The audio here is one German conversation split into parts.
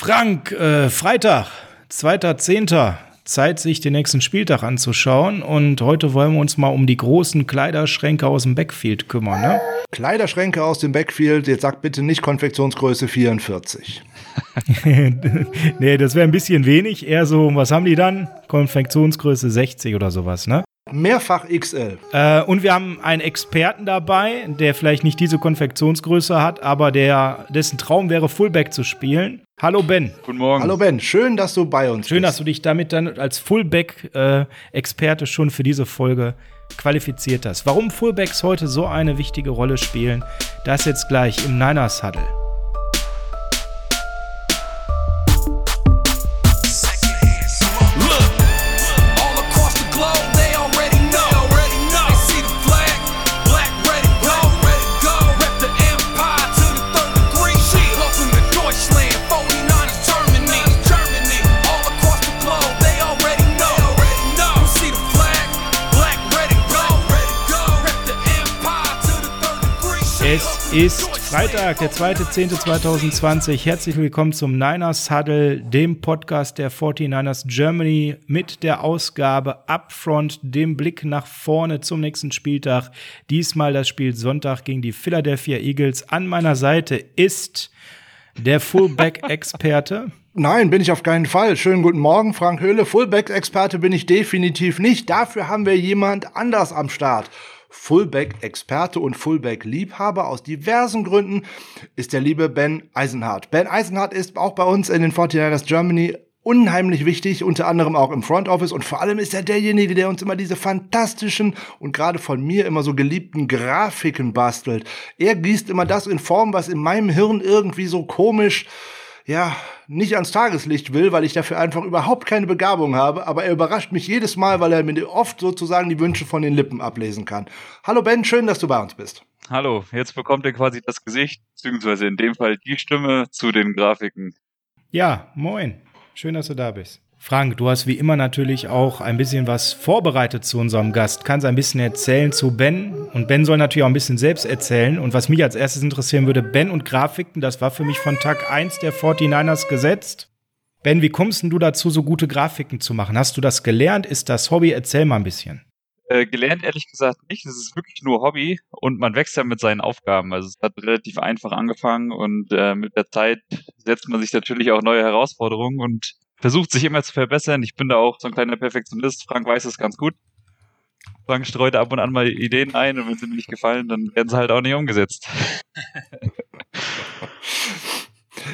Frank, äh, Freitag, 2.10. Zeit, sich den nächsten Spieltag anzuschauen. Und heute wollen wir uns mal um die großen Kleiderschränke aus dem Backfield kümmern. Ne? Kleiderschränke aus dem Backfield, jetzt sagt bitte nicht Konfektionsgröße 44. nee, das wäre ein bisschen wenig. Eher so, was haben die dann? Konfektionsgröße 60 oder sowas, ne? Mehrfach XL. Äh, und wir haben einen Experten dabei, der vielleicht nicht diese Konfektionsgröße hat, aber der, dessen Traum wäre, Fullback zu spielen. Hallo Ben. Guten Morgen. Hallo Ben, schön, dass du bei uns schön, bist. Schön, dass du dich damit dann als Fullback-Experte äh, schon für diese Folge qualifiziert hast. Warum Fullbacks heute so eine wichtige Rolle spielen, das jetzt gleich im Niners Huddle. Ist Freitag, der 2.10.2020. Herzlich willkommen zum Niners Huddle, dem Podcast der 49ers Germany mit der Ausgabe Upfront, dem Blick nach vorne zum nächsten Spieltag. Diesmal das Spiel Sonntag gegen die Philadelphia Eagles. An meiner Seite ist der Fullback-Experte. Nein, bin ich auf keinen Fall. Schönen guten Morgen, Frank Höhle. Fullback-Experte bin ich definitiv nicht. Dafür haben wir jemand anders am Start. Fullback-Experte und Fullback-Liebhaber aus diversen Gründen ist der liebe Ben Eisenhardt. Ben Eisenhardt ist auch bei uns in den 49ers Germany unheimlich wichtig, unter anderem auch im Front Office und vor allem ist er derjenige, der uns immer diese fantastischen und gerade von mir immer so geliebten Grafiken bastelt. Er gießt immer das in Form, was in meinem Hirn irgendwie so komisch ja, nicht ans Tageslicht will, weil ich dafür einfach überhaupt keine Begabung habe, aber er überrascht mich jedes Mal, weil er mir oft sozusagen die Wünsche von den Lippen ablesen kann. Hallo Ben, schön, dass du bei uns bist. Hallo, jetzt bekommt ihr quasi das Gesicht, beziehungsweise in dem Fall die Stimme zu den Grafiken. Ja, moin. Schön, dass du da bist. Frank, du hast wie immer natürlich auch ein bisschen was vorbereitet zu unserem Gast. Kannst ein bisschen erzählen zu Ben und Ben soll natürlich auch ein bisschen selbst erzählen. Und was mich als erstes interessieren würde, Ben und Grafiken, das war für mich von Tag 1 der 49ers gesetzt. Ben, wie kommst denn du dazu, so gute Grafiken zu machen? Hast du das gelernt? Ist das Hobby? Erzähl mal ein bisschen. Äh, gelernt ehrlich gesagt nicht. Es ist wirklich nur Hobby und man wächst ja mit seinen Aufgaben. Also es hat relativ einfach angefangen und äh, mit der Zeit setzt man sich natürlich auch neue Herausforderungen und versucht sich immer zu verbessern. Ich bin da auch so ein kleiner Perfektionist. Frank weiß es ganz gut. Frank streut ab und an mal Ideen ein und wenn sie mir nicht gefallen, dann werden sie halt auch nicht umgesetzt.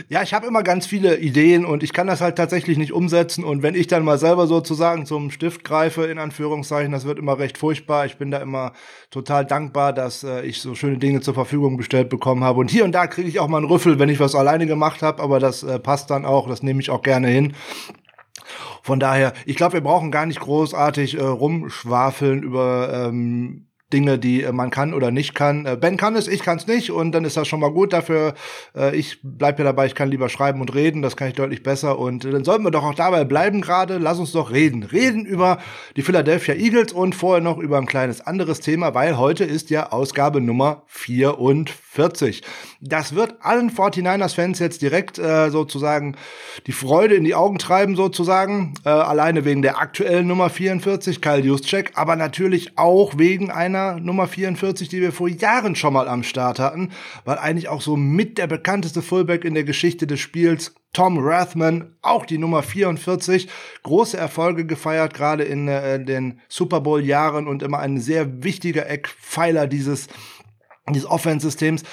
Ja, ich habe immer ganz viele Ideen und ich kann das halt tatsächlich nicht umsetzen. Und wenn ich dann mal selber sozusagen zum Stift greife, in Anführungszeichen, das wird immer recht furchtbar. Ich bin da immer total dankbar, dass äh, ich so schöne Dinge zur Verfügung gestellt bekommen habe. Und hier und da kriege ich auch mal einen Rüffel, wenn ich was alleine gemacht habe, aber das äh, passt dann auch, das nehme ich auch gerne hin. Von daher, ich glaube, wir brauchen gar nicht großartig äh, rumschwafeln über ähm, Dinge, die äh, man kann oder nicht kann. Äh, ben kann es, ich kann es nicht und dann ist das schon mal gut. Dafür, äh, ich bleibe ja dabei, ich kann lieber schreiben und reden, das kann ich deutlich besser und dann sollten wir doch auch dabei bleiben gerade. Lass uns doch reden. Reden über die Philadelphia Eagles und vorher noch über ein kleines anderes Thema, weil heute ist ja Ausgabe Nummer 44. Das wird allen 49ers-Fans jetzt direkt äh, sozusagen die Freude in die Augen treiben, sozusagen. Äh, alleine wegen der aktuellen Nummer 44, Kyle Juszczyk, aber natürlich auch wegen einer Nummer 44, die wir vor Jahren schon mal am Start hatten, weil eigentlich auch so mit der bekannteste Fullback in der Geschichte des Spiels, Tom Rathman, auch die Nummer 44, große Erfolge gefeiert, gerade in äh, den Super Bowl-Jahren und immer ein sehr wichtiger Eckpfeiler dieses, dieses Offense-Systems.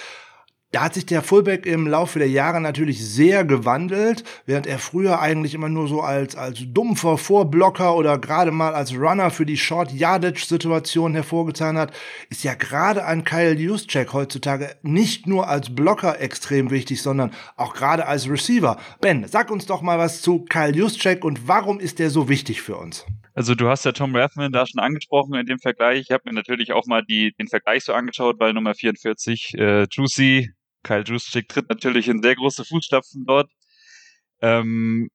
Da hat sich der Fullback im Laufe der Jahre natürlich sehr gewandelt, während er früher eigentlich immer nur so als, als dumpfer Vorblocker oder gerade mal als Runner für die Short-Yardage-Situation hervorgetan hat, ist ja gerade ein Kyle Juszczyk heutzutage nicht nur als Blocker extrem wichtig, sondern auch gerade als Receiver. Ben, sag uns doch mal was zu Kyle Juszczyk und warum ist der so wichtig für uns? Also du hast ja Tom Rathman da schon angesprochen in dem Vergleich. Ich habe mir natürlich auch mal die, den Vergleich so angeschaut bei Nummer 44. Äh, Juicy Kyle Juszczyk tritt natürlich in sehr große Fußstapfen dort. Ähm,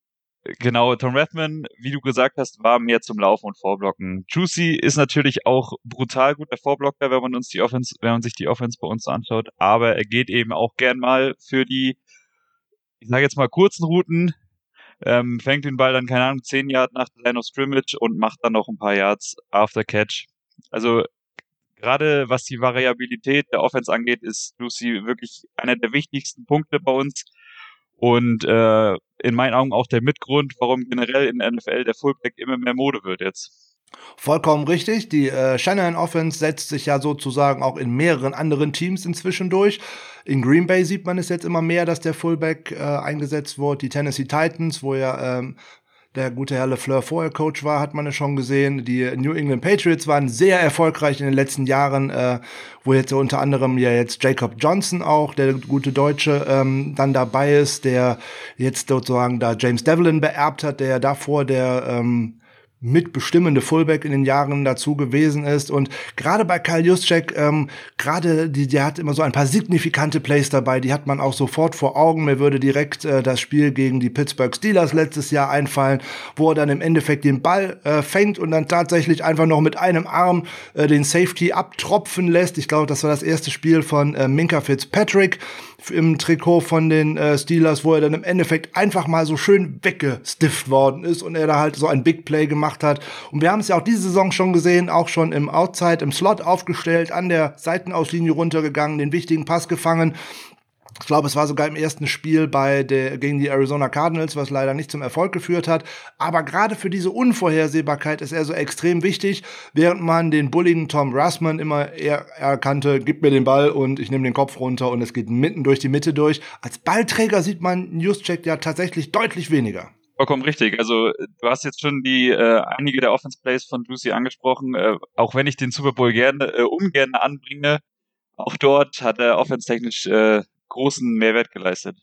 genau, Tom Rathman, wie du gesagt hast, war mehr zum Laufen und Vorblocken. Juicy ist natürlich auch brutal guter Vorblocker, wenn man uns die Offense, wenn man sich die Offense bei uns anschaut, aber er geht eben auch gern mal für die ich sage jetzt mal kurzen Routen, ähm, fängt den Ball dann, keine Ahnung, 10 Yards nach der Line of Scrimmage und macht dann noch ein paar Yards after Catch. Also gerade was die Variabilität der Offense angeht, ist Lucy wirklich einer der wichtigsten Punkte bei uns und äh, in meinen Augen auch der Mitgrund, warum generell in der NFL der Fullback immer mehr Mode wird jetzt. Vollkommen richtig. Die äh, Shanahan Offense setzt sich ja sozusagen auch in mehreren anderen Teams inzwischen durch. In Green Bay sieht man es jetzt immer mehr, dass der Fullback äh, eingesetzt wird. Die Tennessee Titans, wo ja ähm, der gute Herr LeFleur vorher Coach war, hat man es schon gesehen. Die New England Patriots waren sehr erfolgreich in den letzten Jahren, äh, wo jetzt unter anderem ja jetzt Jacob Johnson auch, der gute Deutsche, ähm, dann dabei ist, der jetzt sozusagen da James Devlin beerbt hat, der davor der ähm, mitbestimmende Fullback in den Jahren dazu gewesen ist. Und gerade bei Kyle Juszczyk, ähm, gerade die, der hat immer so ein paar signifikante Plays dabei, die hat man auch sofort vor Augen. Mir würde direkt äh, das Spiel gegen die Pittsburgh Steelers letztes Jahr einfallen, wo er dann im Endeffekt den Ball äh, fängt und dann tatsächlich einfach noch mit einem Arm äh, den Safety abtropfen lässt. Ich glaube, das war das erste Spiel von äh, Minka Fitzpatrick im Trikot von den äh, Steelers, wo er dann im Endeffekt einfach mal so schön weggestifft worden ist und er da halt so ein Big Play gemacht hat. Und wir haben es ja auch diese Saison schon gesehen, auch schon im Outside, im Slot aufgestellt, an der Seitenauslinie runtergegangen, den wichtigen Pass gefangen. Ich glaube, es war sogar im ersten Spiel bei der, gegen die Arizona Cardinals, was leider nicht zum Erfolg geführt hat. Aber gerade für diese Unvorhersehbarkeit ist er so extrem wichtig, während man den bulligen Tom Russman immer eher erkannte, gib mir den Ball und ich nehme den Kopf runter und es geht mitten durch die Mitte durch. Als Ballträger sieht man Newscheck ja tatsächlich deutlich weniger. Vollkommen richtig. Also du hast jetzt schon die äh, einige der Offense Plays von Lucy angesprochen. Äh, auch wenn ich den Super Bowl gerne äh, ungern anbringe, auch dort hat er offenstechnisch äh, großen Mehrwert geleistet.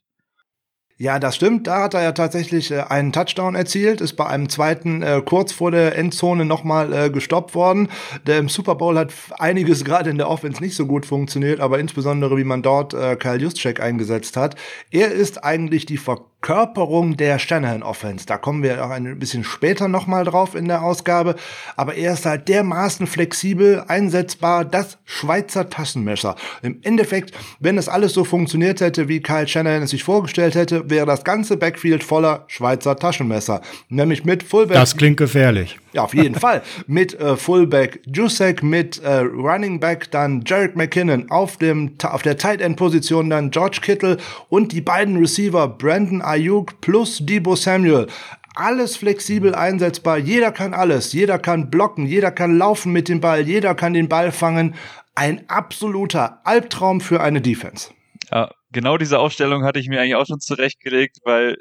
Ja, das stimmt. Da hat er ja tatsächlich äh, einen Touchdown erzielt, ist bei einem zweiten äh, kurz vor der Endzone nochmal äh, gestoppt worden. Der im Super Bowl hat einiges gerade in der Offense nicht so gut funktioniert, aber insbesondere wie man dort äh, Kyle Juszczyk eingesetzt hat. Er ist eigentlich die Ver Verkörperung der Shanahan Offense. Da kommen wir auch ein bisschen später nochmal drauf in der Ausgabe. Aber er ist halt dermaßen flexibel, einsetzbar, das Schweizer Taschenmesser. Im Endeffekt, wenn es alles so funktioniert hätte, wie Kyle Shanahan es sich vorgestellt hätte, wäre das ganze Backfield voller Schweizer Taschenmesser. Nämlich mit Fullback. Das klingt gefährlich. Ja, auf jeden Fall. Mit äh, Fullback Jusek, mit äh, Running Back dann Jarek McKinnon, auf, dem, auf der Tight End Position dann George Kittle und die beiden Receiver Brandon Ayuk plus Debo Samuel. Alles flexibel einsetzbar. Jeder kann alles. Jeder kann blocken. Jeder kann laufen mit dem Ball. Jeder kann den Ball fangen. Ein absoluter Albtraum für eine Defense. Ja, genau diese Aufstellung hatte ich mir eigentlich auch schon zurechtgelegt, weil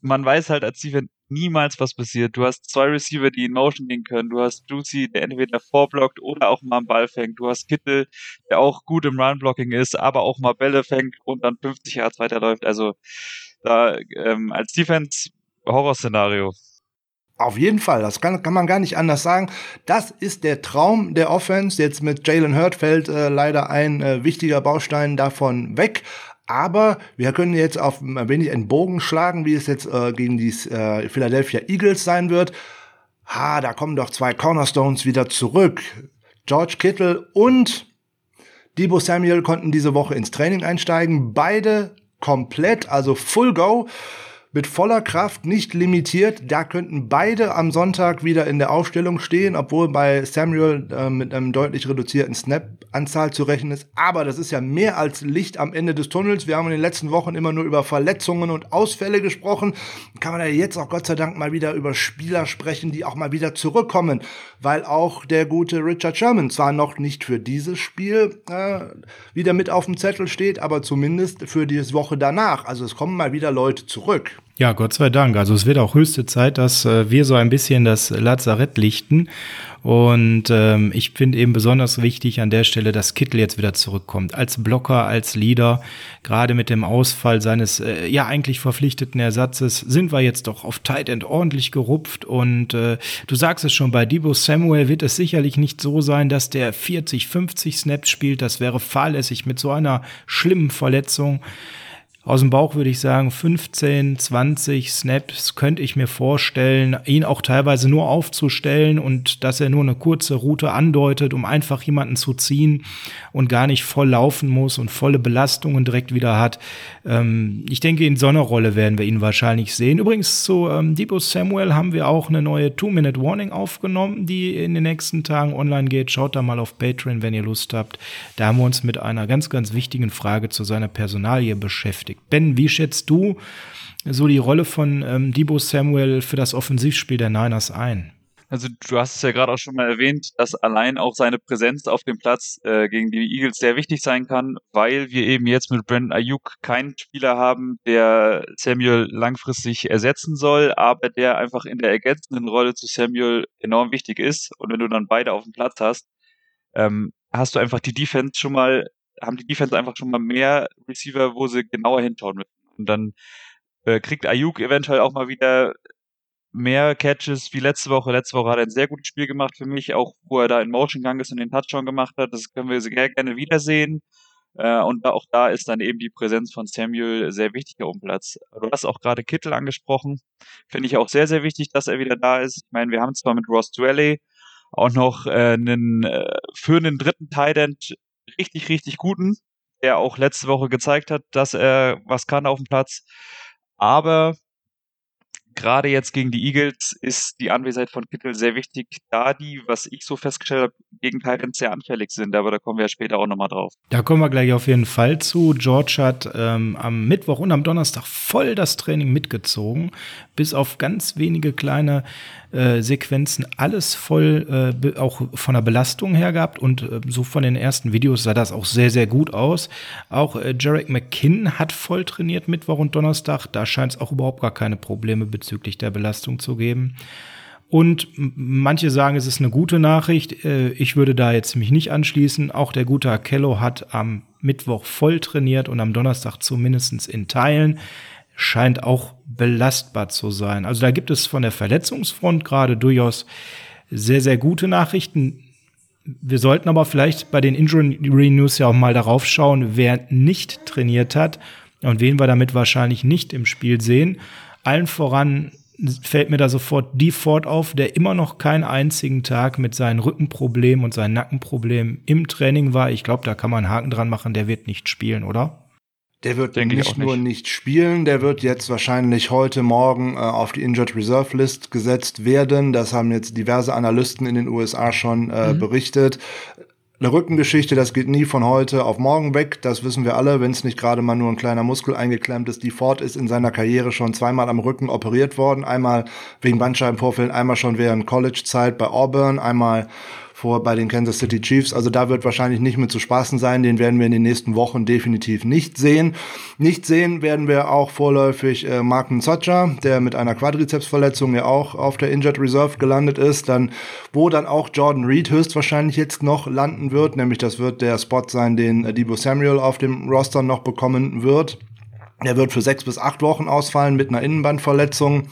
man weiß halt als Defense niemals was passiert. Du hast zwei Receiver, die in Motion gehen können. Du hast Juicy, der entweder vorblockt oder auch mal einen Ball fängt. Du hast Kittel, der auch gut im Run-Blocking ist, aber auch mal Bälle fängt und dann 50 Yards weiterläuft. Also da ähm, als Defense Horrorszenario. Auf jeden Fall, das kann, kann man gar nicht anders sagen. Das ist der Traum der Offense. Jetzt mit Jalen Hurt fällt äh, leider ein äh, wichtiger Baustein davon weg. Aber wir können jetzt auf ein wenig einen Bogen schlagen, wie es jetzt äh, gegen die äh, Philadelphia Eagles sein wird. Ha, da kommen doch zwei Cornerstones wieder zurück. George Kittle und Debo Samuel konnten diese Woche ins Training einsteigen. Beide komplett, also Full Go mit voller Kraft, nicht limitiert. Da könnten beide am Sonntag wieder in der Aufstellung stehen, obwohl bei Samuel äh, mit einem deutlich reduzierten Snap-Anzahl zu rechnen ist. Aber das ist ja mehr als Licht am Ende des Tunnels. Wir haben in den letzten Wochen immer nur über Verletzungen und Ausfälle gesprochen. Kann man ja jetzt auch Gott sei Dank mal wieder über Spieler sprechen, die auch mal wieder zurückkommen, weil auch der gute Richard Sherman zwar noch nicht für dieses Spiel äh, wieder mit auf dem Zettel steht, aber zumindest für die Woche danach. Also es kommen mal wieder Leute zurück. Ja, Gott sei Dank. Also es wird auch höchste Zeit, dass äh, wir so ein bisschen das Lazarett lichten. Und ähm, ich finde eben besonders wichtig an der Stelle, dass Kittel jetzt wieder zurückkommt. Als Blocker, als Leader, gerade mit dem Ausfall seines äh, ja eigentlich verpflichteten Ersatzes, sind wir jetzt doch auf Tight End ordentlich gerupft. Und äh, du sagst es schon, bei Debo Samuel wird es sicherlich nicht so sein, dass der 40, 50 Snaps spielt. Das wäre fahrlässig mit so einer schlimmen Verletzung. Aus dem Bauch würde ich sagen, 15, 20 Snaps könnte ich mir vorstellen, ihn auch teilweise nur aufzustellen und dass er nur eine kurze Route andeutet, um einfach jemanden zu ziehen und gar nicht voll laufen muss und volle Belastungen direkt wieder hat. Ähm, ich denke, in so einer Rolle werden wir ihn wahrscheinlich sehen. Übrigens zu ähm, Debo Samuel haben wir auch eine neue Two-Minute-Warning aufgenommen, die in den nächsten Tagen online geht. Schaut da mal auf Patreon, wenn ihr Lust habt. Da haben wir uns mit einer ganz, ganz wichtigen Frage zu seiner Personalie beschäftigt. Ben, wie schätzt du so die Rolle von ähm, Debo Samuel für das Offensivspiel der Niners ein? Also du hast es ja gerade auch schon mal erwähnt, dass allein auch seine Präsenz auf dem Platz äh, gegen die Eagles sehr wichtig sein kann, weil wir eben jetzt mit Brandon Ayuk keinen Spieler haben, der Samuel langfristig ersetzen soll, aber der einfach in der ergänzenden Rolle zu Samuel enorm wichtig ist. Und wenn du dann beide auf dem Platz hast, ähm, hast du einfach die Defense schon mal, haben die Defense einfach schon mal mehr Receiver, wo sie genauer hinschauen müssen. Und dann äh, kriegt Ayuk eventuell auch mal wieder mehr Catches wie letzte Woche. Letzte Woche hat er ein sehr gutes Spiel gemacht für mich, auch wo er da in Motion gegangen ist und den Touchdown gemacht hat. Das können wir sehr gerne wiedersehen. Äh, und auch da ist dann eben die Präsenz von Samuel sehr wichtig auf dem Platz. Du hast auch gerade Kittel angesprochen. Finde ich auch sehr, sehr wichtig, dass er wieder da ist. Ich meine, wir haben zwar mit Ross Dwelly auch noch äh, einen äh, für einen dritten Tight richtig, richtig guten, der auch letzte Woche gezeigt hat, dass er was kann auf dem Platz. Aber gerade jetzt gegen die Eagles ist die Anwesenheit von Kittel sehr wichtig, da die, was ich so festgestellt habe, gegen Tyrants sehr anfällig sind. Aber da kommen wir ja später auch nochmal drauf. Da kommen wir gleich auf jeden Fall zu. George hat ähm, am Mittwoch und am Donnerstag voll das Training mitgezogen, bis auf ganz wenige kleine äh, Sequenzen alles voll, äh, auch von der Belastung her gehabt und äh, so von den ersten Videos sah das auch sehr, sehr gut aus. Auch äh, Jarek McKinn hat voll trainiert Mittwoch und Donnerstag. Da scheint es auch überhaupt gar keine Probleme bezüglich der Belastung zu geben. Und manche sagen, es ist eine gute Nachricht. Äh, ich würde da jetzt mich nicht anschließen. Auch der gute Akello hat am Mittwoch voll trainiert und am Donnerstag zumindest in Teilen scheint auch belastbar zu sein. Also da gibt es von der Verletzungsfront gerade durchaus sehr, sehr gute Nachrichten. Wir sollten aber vielleicht bei den Injury News ja auch mal darauf schauen, wer nicht trainiert hat und wen wir damit wahrscheinlich nicht im Spiel sehen. Allen voran fällt mir da sofort die Ford auf, der immer noch keinen einzigen Tag mit seinen Rückenproblemen und seinen Nackenproblemen im Training war. Ich glaube, da kann man einen Haken dran machen, der wird nicht spielen, oder? Der wird Denke nicht nur nicht. nicht spielen, der wird jetzt wahrscheinlich heute Morgen äh, auf die Injured Reserve List gesetzt werden. Das haben jetzt diverse Analysten in den USA schon äh, mhm. berichtet. Eine Rückengeschichte, das geht nie von heute auf morgen weg. Das wissen wir alle, wenn es nicht gerade mal nur ein kleiner Muskel eingeklemmt ist. Die Ford ist in seiner Karriere schon zweimal am Rücken operiert worden. Einmal wegen Bandscheibenvorfällen, einmal schon während College-Zeit bei Auburn, einmal vor bei den Kansas City Chiefs. Also da wird wahrscheinlich nicht mehr zu spaßen sein. Den werden wir in den nächsten Wochen definitiv nicht sehen. Nicht sehen werden wir auch vorläufig äh, Marken Socha, der mit einer Quadrizepsverletzung ja auch auf der Injured Reserve gelandet ist. Dann, wo dann auch Jordan Reed höchstwahrscheinlich jetzt noch landen wird. Nämlich das wird der Spot sein, den äh, Debo Samuel auf dem Roster noch bekommen wird. Er wird für sechs bis acht Wochen ausfallen mit einer Innenbandverletzung.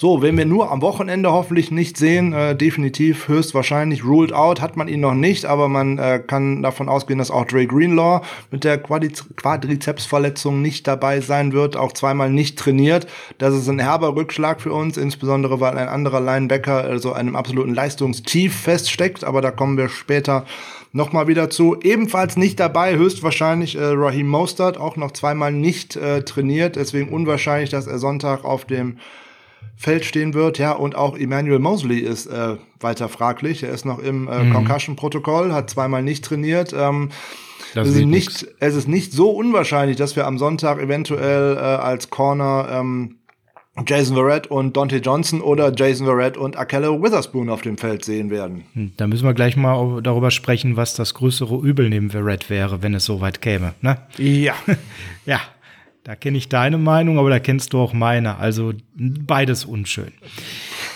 So, wenn wir nur am Wochenende hoffentlich nicht sehen, äh, definitiv höchstwahrscheinlich ruled out, hat man ihn noch nicht, aber man äh, kann davon ausgehen, dass auch Dre Greenlaw mit der Quadrizepsverletzung nicht dabei sein wird, auch zweimal nicht trainiert. Das ist ein herber Rückschlag für uns, insbesondere weil ein anderer Linebacker also einem absoluten Leistungstief feststeckt, aber da kommen wir später nochmal wieder zu. Ebenfalls nicht dabei, höchstwahrscheinlich äh, Raheem Mostert, auch noch zweimal nicht äh, trainiert, deswegen unwahrscheinlich, dass er Sonntag auf dem Feld stehen wird. Ja, und auch Emmanuel Mosley ist äh, weiter fraglich. Er ist noch im äh, mhm. Concussion-Protokoll, hat zweimal nicht trainiert. Ähm, es ist, nicht, es ist nicht so unwahrscheinlich, dass wir am Sonntag eventuell äh, als Corner ähm, Jason Verrett und Dante Johnson oder Jason Verrett und Akello Witherspoon auf dem Feld sehen werden. Hm, da müssen wir gleich mal darüber sprechen, was das größere Übel neben Verrett wäre, wenn es so weit käme. Ne? Ja. ja. Da kenne ich deine Meinung, aber da kennst du auch meine. Also beides unschön.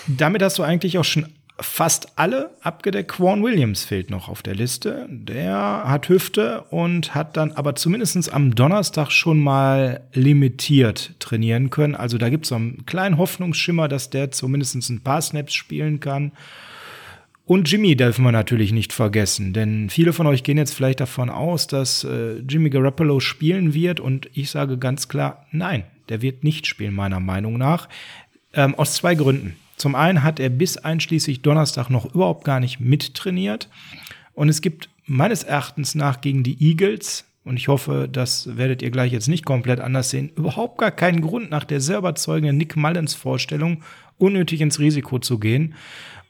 Damit hast du eigentlich auch schon fast alle abgedeckt. Quan Williams fehlt noch auf der Liste. Der hat Hüfte und hat dann aber zumindest am Donnerstag schon mal limitiert trainieren können. Also da gibt es so einen kleinen Hoffnungsschimmer, dass der zumindest ein paar Snaps spielen kann. Und Jimmy dürfen wir natürlich nicht vergessen, denn viele von euch gehen jetzt vielleicht davon aus, dass äh, Jimmy Garoppolo spielen wird und ich sage ganz klar, nein, der wird nicht spielen, meiner Meinung nach. Ähm, aus zwei Gründen. Zum einen hat er bis einschließlich Donnerstag noch überhaupt gar nicht mittrainiert. Und es gibt meines Erachtens nach gegen die Eagles, und ich hoffe, das werdet ihr gleich jetzt nicht komplett anders sehen, überhaupt gar keinen Grund nach der sehr überzeugenden Nick Mullins Vorstellung, unnötig ins Risiko zu gehen.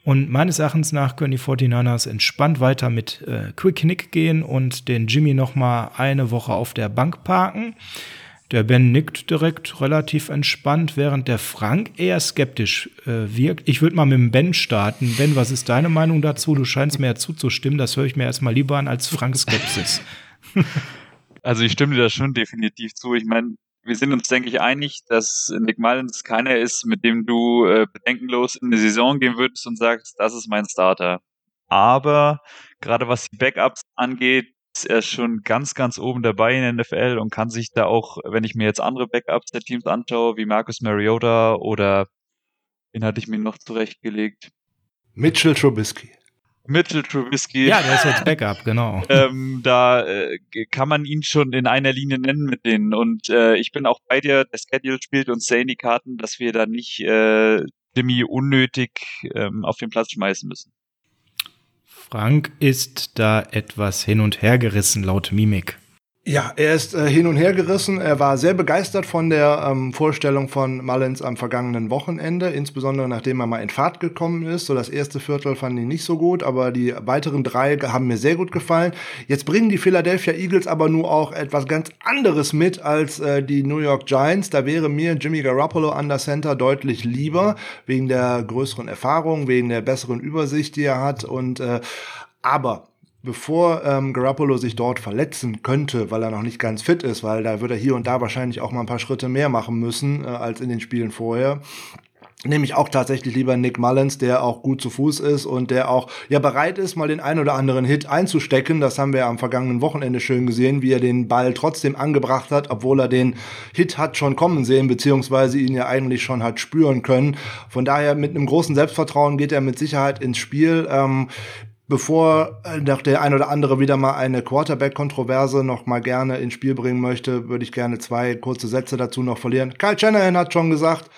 Und meines Erachtens nach können die 49ers entspannt weiter mit äh, Quick Nick gehen und den Jimmy noch mal eine Woche auf der Bank parken. Der Ben nickt direkt relativ entspannt, während der Frank eher skeptisch äh, wirkt. Ich würde mal mit dem Ben starten. Ben, was ist deine Meinung dazu? Du scheinst mir ja zuzustimmen. Das höre ich mir erstmal lieber an als Frank Skepsis. Also ich stimme dir da schon definitiv zu. Ich meine, wir sind uns, denke ich, einig, dass Nick Mullins keiner ist, mit dem du äh, bedenkenlos in eine Saison gehen würdest und sagst, das ist mein Starter. Aber gerade was die Backups angeht, ist er schon ganz, ganz oben dabei in der NFL und kann sich da auch, wenn ich mir jetzt andere Backups der Teams anschaue, wie Marcus Mariota oder wen hatte ich mir noch zurechtgelegt? Mitchell Trubisky. Mitchell Trubisky. Ja, der ist jetzt Backup, genau. ähm, da äh, kann man ihn schon in einer Linie nennen mit denen. Und äh, ich bin auch bei dir, der Schedule spielt uns sehr in die Karten, dass wir da nicht äh, Jimmy unnötig ähm, auf den Platz schmeißen müssen. Frank ist da etwas hin und her gerissen laut Mimik. Ja, er ist äh, hin und her gerissen. Er war sehr begeistert von der ähm, Vorstellung von Mullins am vergangenen Wochenende, insbesondere nachdem er mal in Fahrt gekommen ist. So das erste Viertel fand ich nicht so gut, aber die weiteren drei haben mir sehr gut gefallen. Jetzt bringen die Philadelphia Eagles aber nur auch etwas ganz anderes mit als äh, die New York Giants. Da wäre mir Jimmy Garoppolo an der Center deutlich lieber, wegen der größeren Erfahrung, wegen der besseren Übersicht, die er hat und äh, aber bevor ähm, Garoppolo sich dort verletzen könnte, weil er noch nicht ganz fit ist, weil da würde er hier und da wahrscheinlich auch mal ein paar Schritte mehr machen müssen äh, als in den Spielen vorher. Nehme ich auch tatsächlich lieber Nick Mullins, der auch gut zu Fuß ist und der auch ja bereit ist, mal den ein oder anderen Hit einzustecken. Das haben wir am vergangenen Wochenende schön gesehen, wie er den Ball trotzdem angebracht hat, obwohl er den Hit hat schon kommen sehen, beziehungsweise ihn ja eigentlich schon hat spüren können. Von daher mit einem großen Selbstvertrauen geht er mit Sicherheit ins Spiel. Ähm, Bevor äh, noch der ein oder andere wieder mal eine Quarterback-Kontroverse noch mal gerne ins Spiel bringen möchte, würde ich gerne zwei kurze Sätze dazu noch verlieren. Kyle Shanahan hat schon gesagt,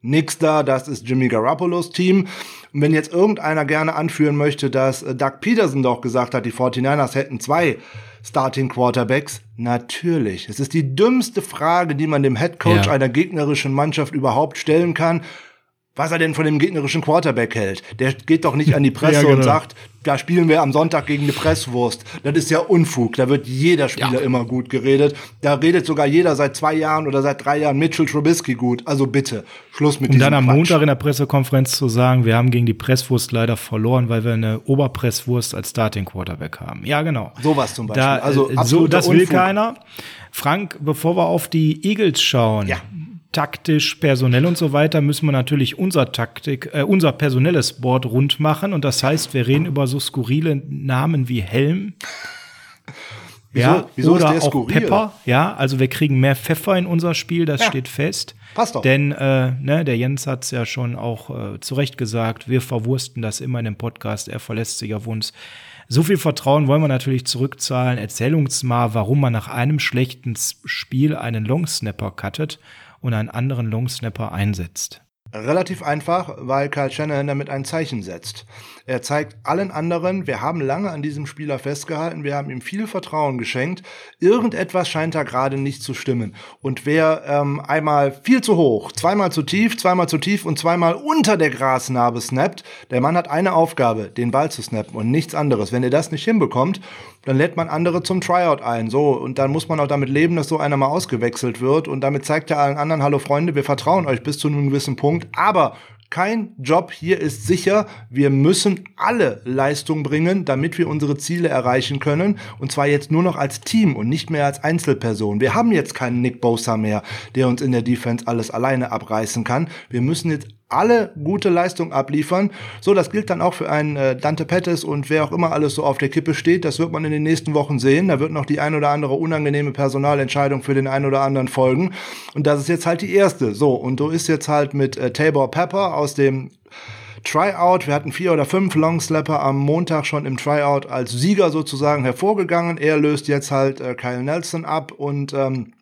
nix da, das ist Jimmy Garoppolos Team. Und wenn jetzt irgendeiner gerne anführen möchte, dass äh, Doug Peterson doch gesagt hat, die 49ers hätten zwei Starting Quarterbacks, natürlich. Es ist die dümmste Frage, die man dem Head Coach ja. einer gegnerischen Mannschaft überhaupt stellen kann was er denn von dem gegnerischen Quarterback hält. Der geht doch nicht an die Presse ja, genau. und sagt, da spielen wir am Sonntag gegen eine Presswurst. Das ist ja Unfug. Da wird jeder Spieler ja. immer gut geredet. Da redet sogar jeder seit zwei Jahren oder seit drei Jahren Mitchell Trubisky gut. Also bitte, Schluss mit um diesem Und dann am Quatsch. Montag in der Pressekonferenz zu sagen, wir haben gegen die Presswurst leider verloren, weil wir eine Oberpresswurst als Starting Quarterback haben. Ja, genau. Sowas zum Beispiel. Da, also äh, so, das will keiner. Frank, bevor wir auf die Eagles schauen, ja taktisch, personell und so weiter, müssen wir natürlich unser Taktik, äh, unser personelles Board rund machen. Und das heißt, wir reden über so skurrile Namen wie Helm. Wieso, ja, wieso oder auch skurril? Pepper. Ja, also wir kriegen mehr Pfeffer in unser Spiel, das ja, steht fest. Passt doch. Denn äh, ne, der Jens hat es ja schon auch äh, zu Recht gesagt, wir verwursten das immer in dem Podcast, er verlässt sich auf uns. So viel Vertrauen wollen wir natürlich zurückzahlen. Erzähl uns mal, warum man nach einem schlechten Spiel einen Longsnapper cuttet und einen anderen Longsnapper einsetzt? Relativ einfach, weil Kyle Shanahan damit ein Zeichen setzt. Er zeigt allen anderen, wir haben lange an diesem Spieler festgehalten, wir haben ihm viel Vertrauen geschenkt. Irgendetwas scheint da gerade nicht zu stimmen. Und wer ähm, einmal viel zu hoch, zweimal zu tief, zweimal zu tief und zweimal unter der Grasnarbe snappt, der Mann hat eine Aufgabe, den Ball zu snappen und nichts anderes. Wenn er das nicht hinbekommt, dann lädt man andere zum Tryout ein. So, und dann muss man auch damit leben, dass so einer mal ausgewechselt wird. Und damit zeigt er allen anderen, hallo Freunde, wir vertrauen euch bis zu einem gewissen Punkt. Aber kein Job hier ist sicher. Wir müssen alle Leistung bringen, damit wir unsere Ziele erreichen können. Und zwar jetzt nur noch als Team und nicht mehr als Einzelperson. Wir haben jetzt keinen Nick Bosa mehr, der uns in der Defense alles alleine abreißen kann. Wir müssen jetzt alle gute Leistung abliefern. So, das gilt dann auch für einen äh, Dante Pettis und wer auch immer alles so auf der Kippe steht. Das wird man in den nächsten Wochen sehen. Da wird noch die ein oder andere unangenehme Personalentscheidung für den einen oder anderen folgen. Und das ist jetzt halt die erste. So, und so ist jetzt halt mit äh, Tabor Pepper aus dem Tryout. Wir hatten vier oder fünf Longslapper am Montag schon im Tryout als Sieger sozusagen hervorgegangen. Er löst jetzt halt äh, Kyle Nelson ab und ähm,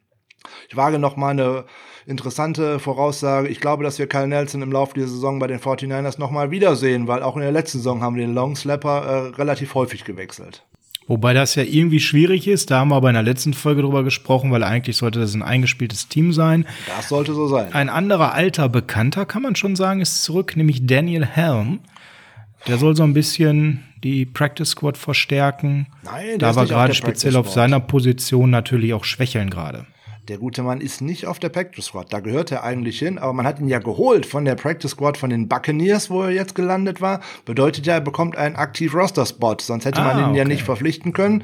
ich wage noch mal eine interessante Voraussage. Ich glaube, dass wir Kyle Nelson im Laufe dieser Saison bei den 49ers noch mal wiedersehen, weil auch in der letzten Saison haben wir den Longslapper äh, relativ häufig gewechselt. Wobei das ja irgendwie schwierig ist. Da haben wir aber in der letzten Folge drüber gesprochen, weil eigentlich sollte das ein eingespieltes Team sein. Das sollte so sein. Ein anderer alter Bekannter, kann man schon sagen, ist zurück, nämlich Daniel Helm. Der soll so ein bisschen die Practice Squad verstärken. Nein, der da war gerade speziell auf seiner Position natürlich auch schwächeln gerade. Der gute Mann ist nicht auf der Practice Squad. Da gehört er eigentlich hin, aber man hat ihn ja geholt von der Practice Squad von den Buccaneers, wo er jetzt gelandet war. Bedeutet ja, er bekommt einen aktiv Roster-Spot, sonst hätte man Ah, ihn ja okay. nicht verpflichten können.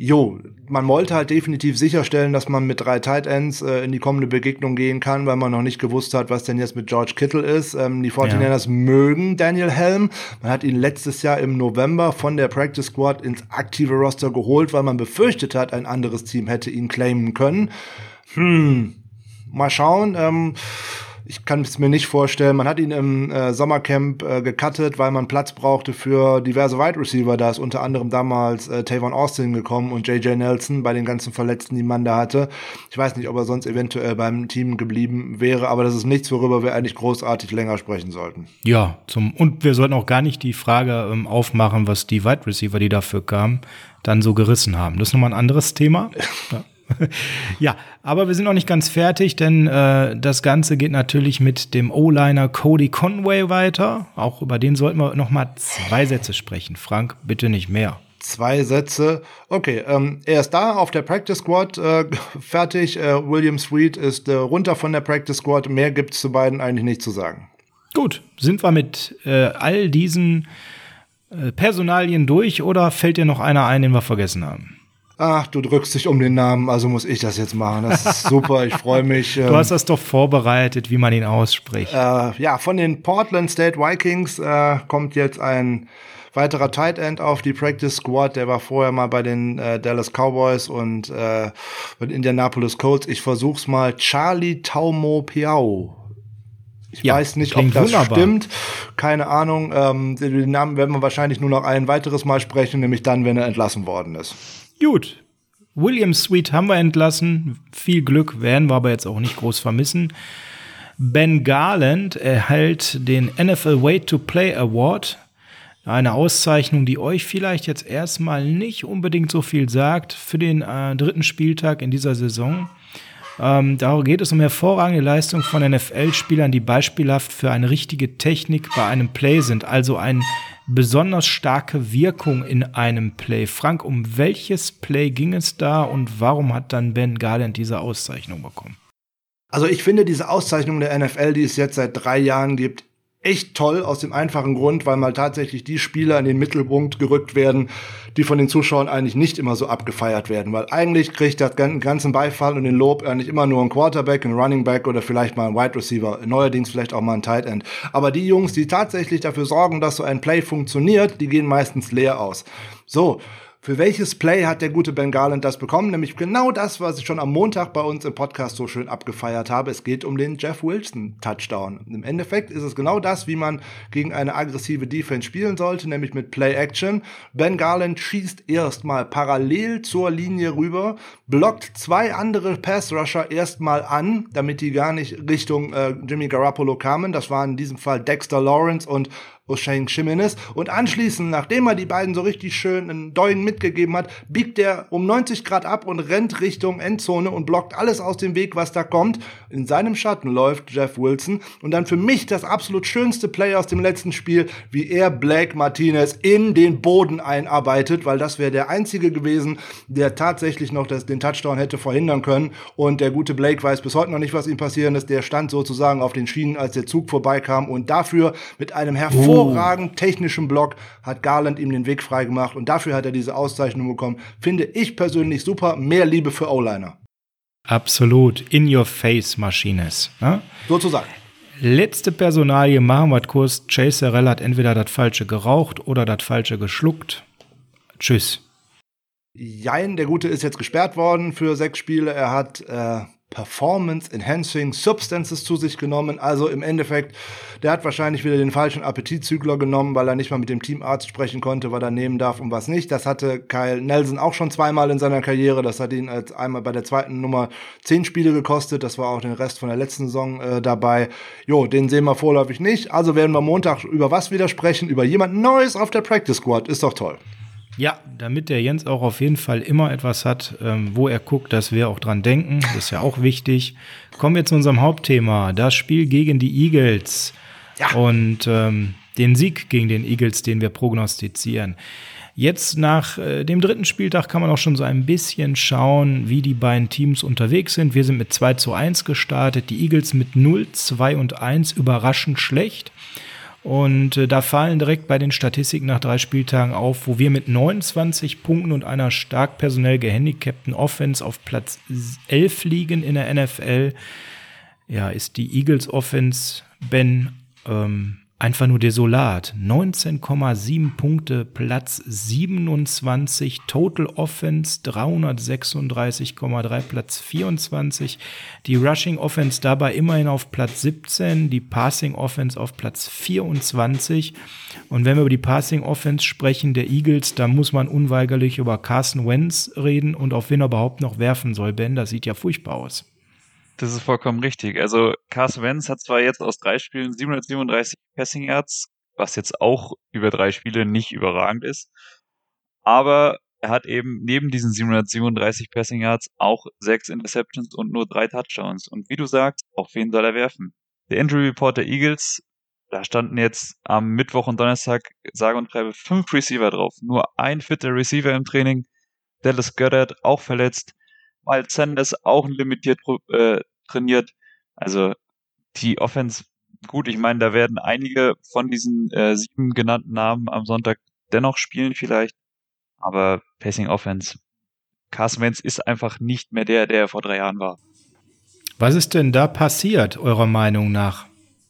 Jo, man wollte halt definitiv sicherstellen, dass man mit drei Tight Ends äh, in die kommende Begegnung gehen kann, weil man noch nicht gewusst hat, was denn jetzt mit George Kittle ist. Ähm, die 49ers mögen Daniel Helm. Man hat ihn letztes Jahr im November von der Practice Squad ins aktive Roster geholt, weil man befürchtet hat, ein anderes Team hätte ihn claimen können. Hm, mal schauen. Ähm, ich kann es mir nicht vorstellen. Man hat ihn im äh, Sommercamp äh, gecuttet, weil man Platz brauchte für diverse Wide Receiver. Da ist unter anderem damals äh, Tavon Austin gekommen und JJ Nelson bei den ganzen Verletzten, die man da hatte. Ich weiß nicht, ob er sonst eventuell beim Team geblieben wäre, aber das ist nichts, worüber wir eigentlich großartig länger sprechen sollten. Ja, zum, und wir sollten auch gar nicht die Frage ähm, aufmachen, was die Wide Receiver, die dafür kamen, dann so gerissen haben. Das ist nochmal ein anderes Thema. Ja. ja, aber wir sind noch nicht ganz fertig, denn äh, das Ganze geht natürlich mit dem O-Liner Cody Conway weiter. Auch über den sollten wir noch mal zwei Sätze sprechen. Frank, bitte nicht mehr. Zwei Sätze. Okay, ähm, er ist da auf der Practice Squad, äh, fertig. Äh, William Sweet ist äh, runter von der Practice Squad. Mehr gibt's zu beiden eigentlich nicht zu sagen. Gut, sind wir mit äh, all diesen äh, Personalien durch oder fällt dir noch einer ein, den wir vergessen haben? Ach, du drückst dich um den Namen, also muss ich das jetzt machen. Das ist super, ich freue mich. Du hast das doch vorbereitet, wie man ihn ausspricht. äh, ja, von den Portland State Vikings äh, kommt jetzt ein weiterer Tight End auf die Practice Squad. Der war vorher mal bei den äh, Dallas Cowboys und äh, bei den Indianapolis Colts. Ich versuch's mal. Charlie Taumo Piau. Ich Ja, weiß nicht, ob das wunderbar. stimmt. Keine Ahnung. Ähm, den Namen werden wir wahrscheinlich nur noch ein weiteres Mal sprechen, nämlich dann, wenn er entlassen worden ist. Gut. William Sweet haben wir entlassen. Viel Glück werden wir aber jetzt auch nicht groß vermissen. Ben Garland erhält den NFL Way to Play Award. Eine Auszeichnung, die euch vielleicht jetzt erstmal nicht unbedingt so viel sagt für den äh, dritten Spieltag in dieser Saison. Ähm, da geht es um hervorragende Leistung von NFL-Spielern, die beispielhaft für eine richtige Technik bei einem Play sind, also eine besonders starke Wirkung in einem Play. Frank, um welches Play ging es da und warum hat dann Ben Garland diese Auszeichnung bekommen? Also ich finde diese Auszeichnung der NFL, die es jetzt seit drei Jahren gibt, echt toll aus dem einfachen Grund, weil mal tatsächlich die Spieler in den Mittelpunkt gerückt werden, die von den Zuschauern eigentlich nicht immer so abgefeiert werden, weil eigentlich kriegt das gan- ganzen Beifall und den Lob eigentlich immer nur ein Quarterback, ein Running Back oder vielleicht mal ein Wide Receiver, neuerdings vielleicht auch mal ein Tight End. Aber die Jungs, die tatsächlich dafür sorgen, dass so ein Play funktioniert, die gehen meistens leer aus. So, für welches Play hat der gute Ben Garland das bekommen? Nämlich genau das, was ich schon am Montag bei uns im Podcast so schön abgefeiert habe. Es geht um den Jeff Wilson Touchdown. Im Endeffekt ist es genau das, wie man gegen eine aggressive Defense spielen sollte, nämlich mit Play Action. Ben Garland schießt erstmal parallel zur Linie rüber, blockt zwei andere Pass Rusher erstmal an, damit die gar nicht Richtung äh, Jimmy Garoppolo kamen. Das waren in diesem Fall Dexter Lawrence und O'Shane Jimenez. Und anschließend, nachdem er die beiden so richtig schön einen Doing mitgegeben hat, biegt er um 90 Grad ab und rennt Richtung Endzone und blockt alles aus dem Weg, was da kommt. In seinem Schatten läuft Jeff Wilson. Und dann für mich das absolut schönste Play aus dem letzten Spiel, wie er Blake Martinez in den Boden einarbeitet, weil das wäre der einzige gewesen, der tatsächlich noch das, den Touchdown hätte verhindern können. Und der gute Blake weiß bis heute noch nicht, was ihm passieren ist. Der stand sozusagen auf den Schienen, als der Zug vorbeikam. Und dafür mit einem hervorragend technischen Block hat Garland ihm den Weg freigemacht. Und dafür hat er diese Auszeichnung bekommen. Finde ich persönlich super. Mehr Liebe für O-Liner. Absolut. In your face, Maschines. Ne? Sozusagen. Letzte Personalie, machen wir kurz. Chase Serrell hat entweder das Falsche geraucht oder das Falsche geschluckt. Tschüss. Jein, der Gute ist jetzt gesperrt worden für sechs Spiele. Er hat äh, Performance Enhancing Substances zu sich genommen. Also im Endeffekt, der hat wahrscheinlich wieder den falschen Appetitzügler genommen, weil er nicht mal mit dem Teamarzt sprechen konnte, was er nehmen darf und was nicht. Das hatte Kyle Nelson auch schon zweimal in seiner Karriere. Das hat ihn als einmal bei der zweiten Nummer zehn Spiele gekostet. Das war auch den Rest von der letzten Saison äh, dabei. Jo, den sehen wir vorläufig nicht. Also werden wir Montag über was wieder sprechen? Über jemand Neues auf der Practice Squad. Ist doch toll. Ja, damit der Jens auch auf jeden Fall immer etwas hat, ähm, wo er guckt, dass wir auch dran denken. Das ist ja auch wichtig. Kommen wir zu unserem Hauptthema. Das Spiel gegen die Eagles. Ja. Und ähm, den Sieg gegen den Eagles, den wir prognostizieren. Jetzt nach äh, dem dritten Spieltag kann man auch schon so ein bisschen schauen, wie die beiden Teams unterwegs sind. Wir sind mit 2 zu 1 gestartet, die Eagles mit 0, 2 und 1 überraschend schlecht. Und äh, da fallen direkt bei den Statistiken nach drei Spieltagen auf, wo wir mit 29 Punkten und einer stark personell gehandicapten Offense auf Platz 11 liegen in der NFL. Ja, ist die Eagles Offense, Ben, ähm, einfach nur desolat. 19,7 Punkte, Platz 27, Total Offense 336,3, Platz 24. Die Rushing Offense dabei immerhin auf Platz 17, die Passing Offense auf Platz 24. Und wenn wir über die Passing Offense sprechen der Eagles, da muss man unweigerlich über Carson Wentz reden und auf wen er überhaupt noch werfen soll. Ben, das sieht ja furchtbar aus. Das ist vollkommen richtig. Also Carson Wentz hat zwar jetzt aus drei Spielen 737 Passing Yards, was jetzt auch über drei Spiele nicht überragend ist, aber er hat eben neben diesen 737 Passing Yards auch sechs Interceptions und nur drei Touchdowns. Und wie du sagst, auf wen soll er werfen? Der Injury Report der Eagles, da standen jetzt am Mittwoch und Donnerstag sage und schreibe fünf Receiver drauf. Nur ein fitter Receiver im Training. Dallas Goddard auch verletzt. Miles Sanders auch limitiert äh, trainiert. Also die Offense, gut, ich meine, da werden einige von diesen äh, sieben genannten Namen am Sonntag dennoch spielen vielleicht, aber Passing Offense, Carson Wentz ist einfach nicht mehr der, der er vor drei Jahren war. Was ist denn da passiert, eurer Meinung nach?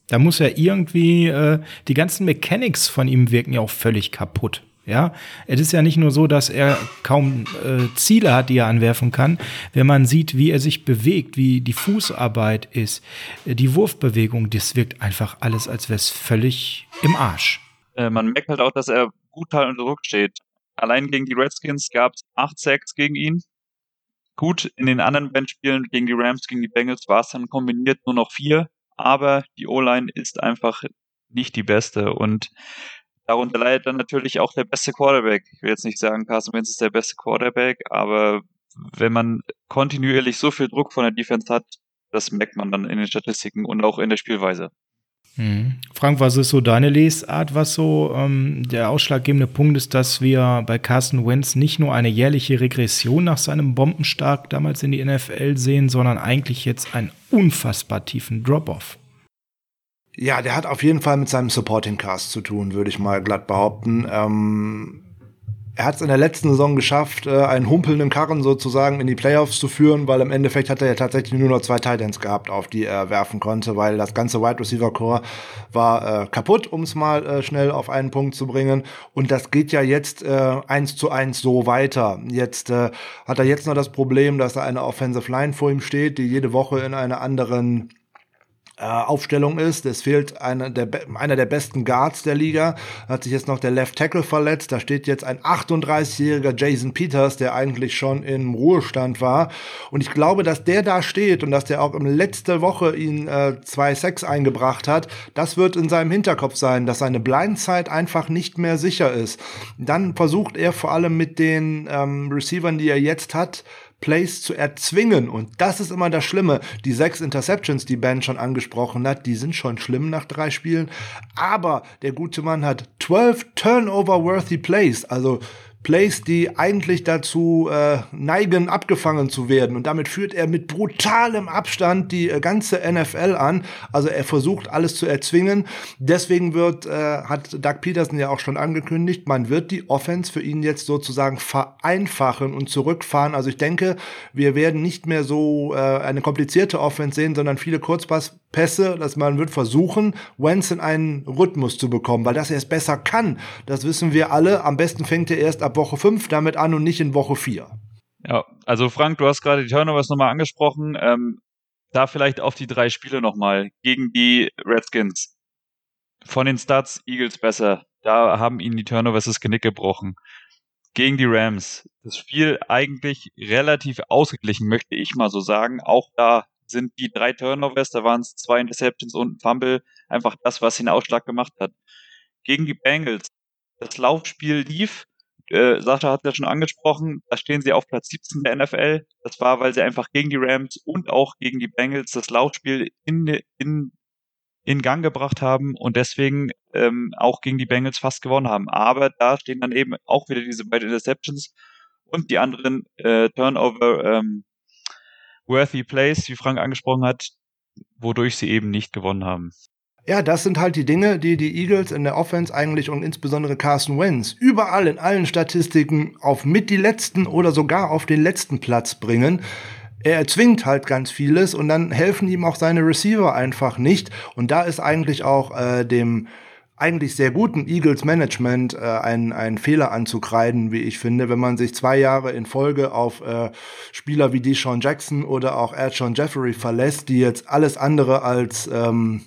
Da muss ja irgendwie, äh, die ganzen Mechanics von ihm wirken ja auch völlig kaputt. Ja, es ist ja nicht nur so, dass er kaum äh, Ziele hat, die er anwerfen kann. Wenn man sieht, wie er sich bewegt, wie die Fußarbeit ist, äh, die Wurfbewegung, das wirkt einfach alles, als wäre es völlig im Arsch. Äh, man merkt halt auch, dass er gut halt unter Druck steht. Allein gegen die Redskins gab es acht Sacks gegen ihn. Gut, in den anderen Bandspielen gegen die Rams, gegen die Bengals war es dann kombiniert nur noch vier. Aber die O-Line ist einfach nicht die beste und Darunter leidet dann natürlich auch der beste Quarterback. Ich will jetzt nicht sagen, Carson Wentz ist der beste Quarterback, aber wenn man kontinuierlich so viel Druck von der Defense hat, das merkt man dann in den Statistiken und auch in der Spielweise. Mhm. Frank, was ist so deine Lesart, was so ähm, der ausschlaggebende Punkt ist, dass wir bei Carson Wentz nicht nur eine jährliche Regression nach seinem Bombenstark damals in die NFL sehen, sondern eigentlich jetzt einen unfassbar tiefen Drop-off? Ja, der hat auf jeden Fall mit seinem Supporting Cast zu tun, würde ich mal glatt behaupten. Ähm, er hat es in der letzten Saison geschafft, äh, einen humpelnden Karren sozusagen in die Playoffs zu führen, weil im Endeffekt hat er ja tatsächlich nur noch zwei Titans gehabt, auf die er werfen konnte, weil das ganze Wide Receiver Core war äh, kaputt, um es mal äh, schnell auf einen Punkt zu bringen. Und das geht ja jetzt äh, eins zu eins so weiter. Jetzt äh, hat er jetzt noch das Problem, dass da eine Offensive Line vor ihm steht, die jede Woche in einer anderen äh, Aufstellung ist. Es fehlt einer der, einer der besten Guards der Liga. Hat sich jetzt noch der Left Tackle verletzt. Da steht jetzt ein 38-jähriger Jason Peters, der eigentlich schon im Ruhestand war. Und ich glaube, dass der da steht und dass der auch im letzte Woche ihn äh, zwei Sex eingebracht hat. Das wird in seinem Hinterkopf sein, dass seine Blindzeit einfach nicht mehr sicher ist. Dann versucht er vor allem mit den ähm, Receivern, die er jetzt hat, Plays zu erzwingen. Und das ist immer das Schlimme. Die sechs Interceptions, die Ben schon angesprochen hat, die sind schon schlimm nach drei Spielen. Aber der gute Mann hat 12 Turnover-worthy Plays. Also Plays, die eigentlich dazu äh, neigen, abgefangen zu werden. Und damit führt er mit brutalem Abstand die äh, ganze NFL an. Also er versucht alles zu erzwingen. Deswegen wird, äh, hat Doug Peterson ja auch schon angekündigt, man wird die Offense für ihn jetzt sozusagen vereinfachen und zurückfahren. Also ich denke, wir werden nicht mehr so äh, eine komplizierte Offense sehen, sondern viele Kurzpass Pässe, dass man wird versuchen, Wentz in einen Rhythmus zu bekommen, weil das er es besser kann. Das wissen wir alle. Am besten fängt er erst Woche 5 damit an und nicht in Woche 4. Ja, also Frank, du hast gerade die Turnovers nochmal angesprochen. Ähm, da vielleicht auf die drei Spiele nochmal. Gegen die Redskins. Von den Stats Eagles besser. Da haben ihnen die Turnovers das Genick gebrochen. Gegen die Rams. Das Spiel eigentlich relativ ausgeglichen, möchte ich mal so sagen. Auch da sind die drei Turnovers, da waren es zwei Interceptions und ein Fumble, einfach das, was den Ausschlag gemacht hat. Gegen die Bengals. Das Laufspiel lief, äh, Sascha hat ja schon angesprochen, da stehen sie auf Platz 17 der NFL. Das war, weil sie einfach gegen die Rams und auch gegen die Bengals das Laufspiel in, in, in Gang gebracht haben und deswegen ähm, auch gegen die Bengals fast gewonnen haben. Aber da stehen dann eben auch wieder diese beiden Interceptions und die anderen äh, Turnover ähm, worthy Plays, wie Frank angesprochen hat, wodurch sie eben nicht gewonnen haben. Ja, das sind halt die Dinge, die die Eagles in der Offense eigentlich und insbesondere Carson Wentz überall in allen Statistiken auf mit die letzten oder sogar auf den letzten Platz bringen. Er erzwingt halt ganz vieles und dann helfen ihm auch seine Receiver einfach nicht. Und da ist eigentlich auch äh, dem eigentlich sehr guten Eagles Management äh, einen, einen Fehler anzukreiden, wie ich finde, wenn man sich zwei Jahre in Folge auf äh, Spieler wie Deshaun Jackson oder auch Erchon Jeffery verlässt, die jetzt alles andere als ähm,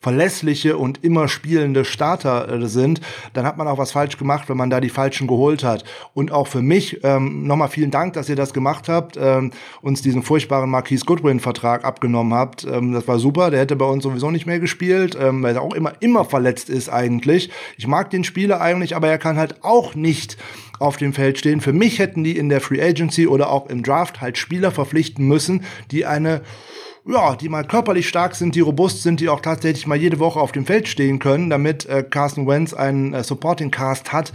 verlässliche und immer spielende Starter äh, sind, dann hat man auch was falsch gemacht, wenn man da die falschen geholt hat. Und auch für mich ähm, nochmal vielen Dank, dass ihr das gemacht habt, ähm, uns diesen furchtbaren Marquise Goodwin-Vertrag abgenommen habt. Ähm, das war super. Der hätte bei uns sowieso nicht mehr gespielt, ähm, weil er auch immer immer verletzt ist eigentlich. Ich mag den Spieler eigentlich, aber er kann halt auch nicht auf dem Feld stehen. Für mich hätten die in der Free Agency oder auch im Draft halt Spieler verpflichten müssen, die eine ja, die mal körperlich stark sind, die robust sind, die auch tatsächlich mal jede Woche auf dem Feld stehen können, damit äh, Carson Wentz einen äh, Supporting Cast hat,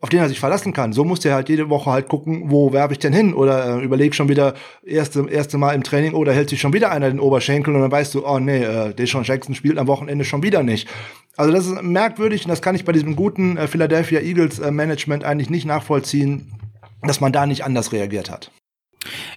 auf den er sich verlassen kann. So muss er halt jede Woche halt gucken, wo werfe ich denn hin? Oder äh, überleg schon wieder erste, erste Mal im Training, oder hält sich schon wieder einer den Oberschenkel und dann weißt du, oh nee, äh, Deshaun Jackson spielt am Wochenende schon wieder nicht. Also das ist merkwürdig und das kann ich bei diesem guten äh, Philadelphia Eagles äh, Management eigentlich nicht nachvollziehen, dass man da nicht anders reagiert hat.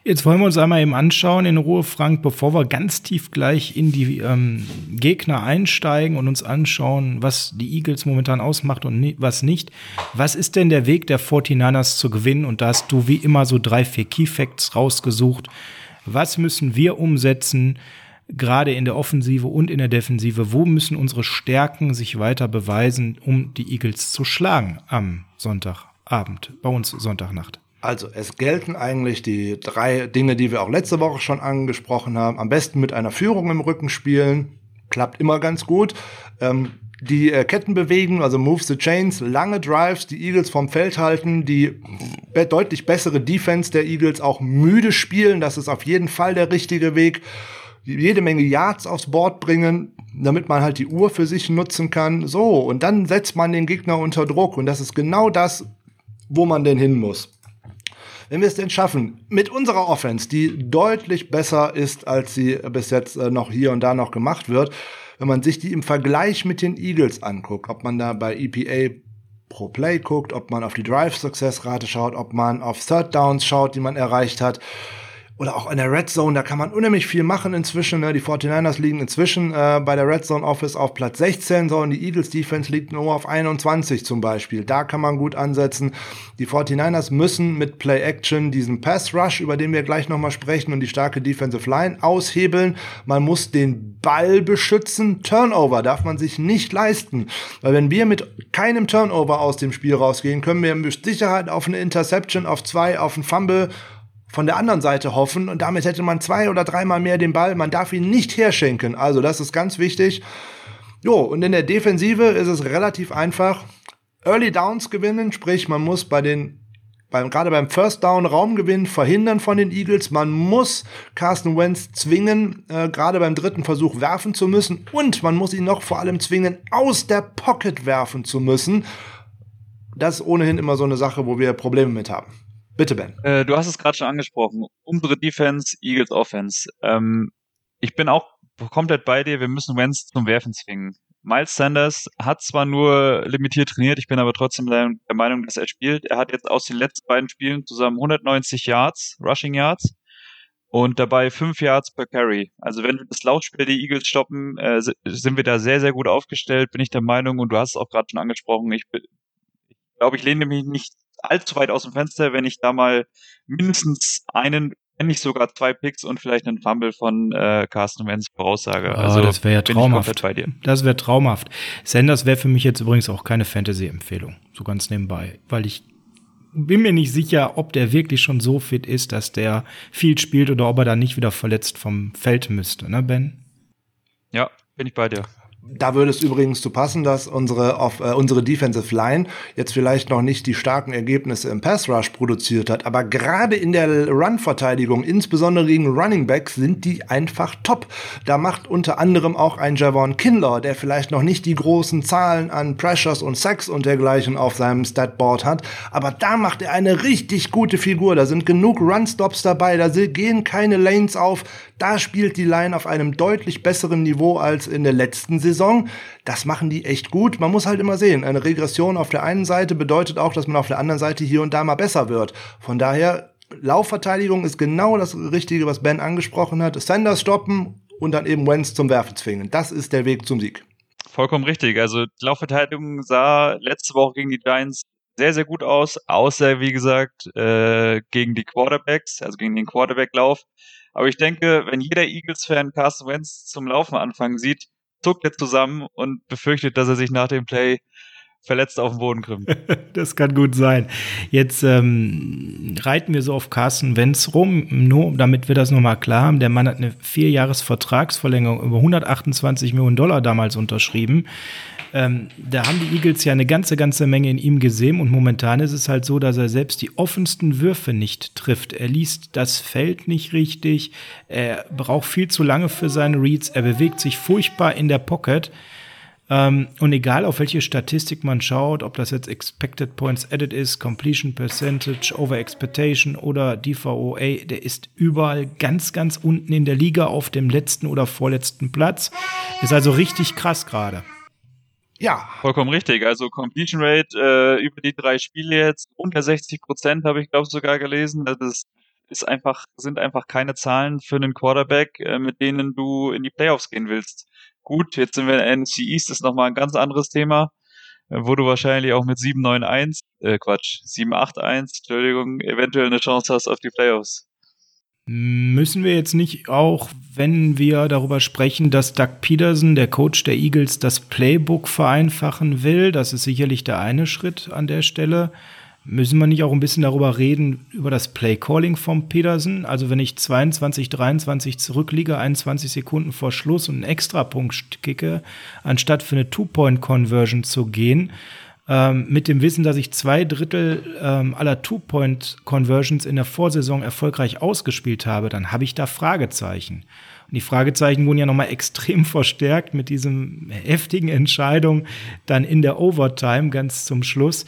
Jetzt wollen wir uns einmal eben anschauen in Ruhe, Frank, bevor wir ganz tief gleich in die ähm, Gegner einsteigen und uns anschauen, was die Eagles momentan ausmacht und ni was nicht. Was ist denn der Weg der 49ers zu gewinnen? Und da hast du wie immer so drei, vier Key Facts rausgesucht. Was müssen wir umsetzen, gerade in der Offensive und in der Defensive? Wo müssen unsere Stärken sich weiter beweisen, um die Eagles zu schlagen am Sonntagabend, bei uns Sonntagnacht? Also es gelten eigentlich die drei Dinge, die wir auch letzte Woche schon angesprochen haben. Am besten mit einer Führung im Rücken spielen. Klappt immer ganz gut. Ähm, die äh, Ketten bewegen, also Move the Chains, lange Drives, die Eagles vom Feld halten, die be deutlich bessere Defense der Eagles auch müde spielen. Das ist auf jeden Fall der richtige Weg. Jede Menge Yards aufs Board bringen, damit man halt die Uhr für sich nutzen kann. So, und dann setzt man den Gegner unter Druck. Und das ist genau das, wo man denn hin muss wenn wir es denn schaffen, mit unserer Offense, die deutlich besser ist, als sie bis jetzt äh, noch hier und da noch gemacht wird, wenn man sich die im Vergleich mit den Eagles anguckt, ob man da bei EPA pro Play guckt, ob man auf die Drive Success Rate schaut, ob man auf Third Downs schaut, die man erreicht hat, oder auch in der Red Zone, da kann man unheimlich viel machen inzwischen. Ne? Die 49ers liegen inzwischen äh, bei der Red Zone Office auf Platz 16, so und die Eagles Defense liegt nur auf 21 zum Beispiel. Da kann man gut ansetzen. Die 49ers müssen mit Play Action diesen Pass Rush, über den wir gleich nochmal sprechen, und die starke Defensive Line aushebeln. Man muss den Ball beschützen. Turnover darf man sich nicht leisten. Weil wenn wir mit keinem Turnover aus dem Spiel rausgehen, können wir mit Sicherheit auf eine Interception, auf zwei, auf einen Fumble von der anderen Seite hoffen und damit hätte man zwei oder dreimal mehr den Ball. Man darf ihn nicht herschenken. Also das ist ganz wichtig. Jo, und in der Defensive ist es relativ einfach. Early Downs gewinnen, sprich, man muss bei den beim, gerade beim First Down Raumgewinn verhindern von den Eagles. Man muss Carsten Wentz zwingen, äh, gerade beim dritten Versuch werfen zu müssen. Und man muss ihn noch vor allem zwingen, aus der Pocket werfen zu müssen. Das ist ohnehin immer so eine Sache, wo wir Probleme mit haben. Bitte, Ben. Äh, du hast es gerade schon angesprochen. Unsere Defense, Eagles Offense. Ähm, ich bin auch komplett bei dir. Wir müssen Wentz zum Werfen zwingen. Miles Sanders hat zwar nur limitiert trainiert, ich bin aber trotzdem der, Meinung, dass er spielt. Er hat jetzt aus den letzten beiden Spielen zusammen 190 Yards, Rushing Yards und dabei 5 Yards per Carry. Also wenn wir das Laufspiel der Eagles stoppen, äh, sind wir da sehr, sehr gut aufgestellt, bin ich der Meinung. Und du hast es auch gerade schon angesprochen. Ich glaube, ich lehne mich nicht allzu weit aus dem Fenster, wenn ich da mal mindestens einen wenn nicht sogar zwei Picks und vielleicht einen Fumble von äh, Carsten Wentz Voraussage. Oh, also das wäre ja traumhaft. bei dir. Das wäre traumhaft. Sanders wäre für mich jetzt übrigens auch keine Fantasy-Empfehlung, so ganz nebenbei, weil ich bin mir nicht sicher, ob der wirklich schon so fit ist, dass der viel spielt oder ob er dann nicht wieder verletzt vom Feld müsste, ne, Ben? Ja, bin ich bei dir. Da würde es übrigens zu passen, dass unsere, auf, äh, unsere Defensive Line jetzt vielleicht noch nicht die starken Ergebnisse im Pass Rush produziert hat, aber gerade in der Run-Verteidigung, insbesondere gegen Running Backs, sind die einfach top. Da macht unter anderem auch ein Javon Kinlaw, der vielleicht noch nicht die großen Zahlen an Pressures und Sacks und dergleichen auf seinem Statboard hat, aber da macht er eine richtig gute Figur. Da sind genug Run-Stops dabei, da gehen keine Lanes auf. Da spielt die Line auf einem deutlich besseren Niveau als in der letzten Saison. Das machen die echt gut. Man muss halt immer sehen, eine Regression auf der einen Seite bedeutet auch, dass man auf der anderen Seite hier und da mal besser wird. Von daher, Laufverteidigung ist genau das Richtige, was Ben angesprochen hat. Sanders stoppen und dann eben Wentz zum Werfen zwingen. Das ist der Weg zum Sieg. Vollkommen richtig. Also die Laufverteidigung sah letzte Woche gegen die Giants sehr, sehr gut aus, außer wie gesagt äh, gegen die Quarterbacks, also gegen den Quarterback-Lauf. Aber ich denke, wenn jeder Eagles-Fan Carson Wentz zum Laufen anfangen sieht, zuckt er zusammen und befürchtet, dass er sich nach dem Play verletzt auf den Boden krümmt. das kann gut sein. Jetzt ähm, reiten wir so auf Carsten Wentz rum, nur damit wir das nochmal klar haben. Der Mann hat eine Vierjahres-Vertragsverlängerung über 128 Millionen Dollar damals unterschrieben. Ähm, da haben die Eagles ja eine ganze, ganze Menge in ihm gesehen und momentan ist es halt so, dass er selbst die offensten Würfe nicht trifft. Er liest das Feld nicht richtig, er braucht viel zu lange für seine Reads, er bewegt sich furchtbar in der Pocket. Ähm, und egal auf welche Statistik man schaut, ob das jetzt Expected Points Added ist, Completion Percentage, Over Expectation oder DVOA, der ist überall ganz, ganz unten in der Liga auf dem letzten oder vorletzten Platz. Ist also richtig krass gerade. Ja. Vollkommen richtig. Also Completion Rate äh, über die drei Spiele jetzt unter 60 Prozent habe ich glaube sogar gelesen. Das ist, einfach sind einfach keine Zahlen für einen Quarterback, äh, mit denen du in die Playoffs gehen willst. Gut, jetzt sind wir in NFC East, ist nochmal ein ganz anderes Thema, äh, wo du wahrscheinlich auch mit 7-9-1, äh, Quatsch, 7-8-1, Entschuldigung, eventuell eine Chance hast auf die Playoffs. Müssen wir jetzt nicht auch, wenn wir darüber sprechen, dass Doug Peterson, der Coach der Eagles, das Playbook vereinfachen will? Das ist sicherlich der eine Schritt an der Stelle. Müssen wir nicht auch ein bisschen darüber reden, über das Play-Calling von Peterson? Also wenn ich 22, 23 zurückliege, 21 Sekunden vor Schluss und einen Extrapunkt kicke, anstatt für eine Two-Point-Conversion zu gehen, ähm, mit dem Wissen, dass ich zwei Drittel ähm, aller Two-Point-Conversions in der Vorsaison erfolgreich ausgespielt habe, dann habe ich da Fragezeichen. Und die Fragezeichen wurden ja nochmal extrem verstärkt mit diesem heftigen Entscheidung dann in der Overtime ganz zum Schluss.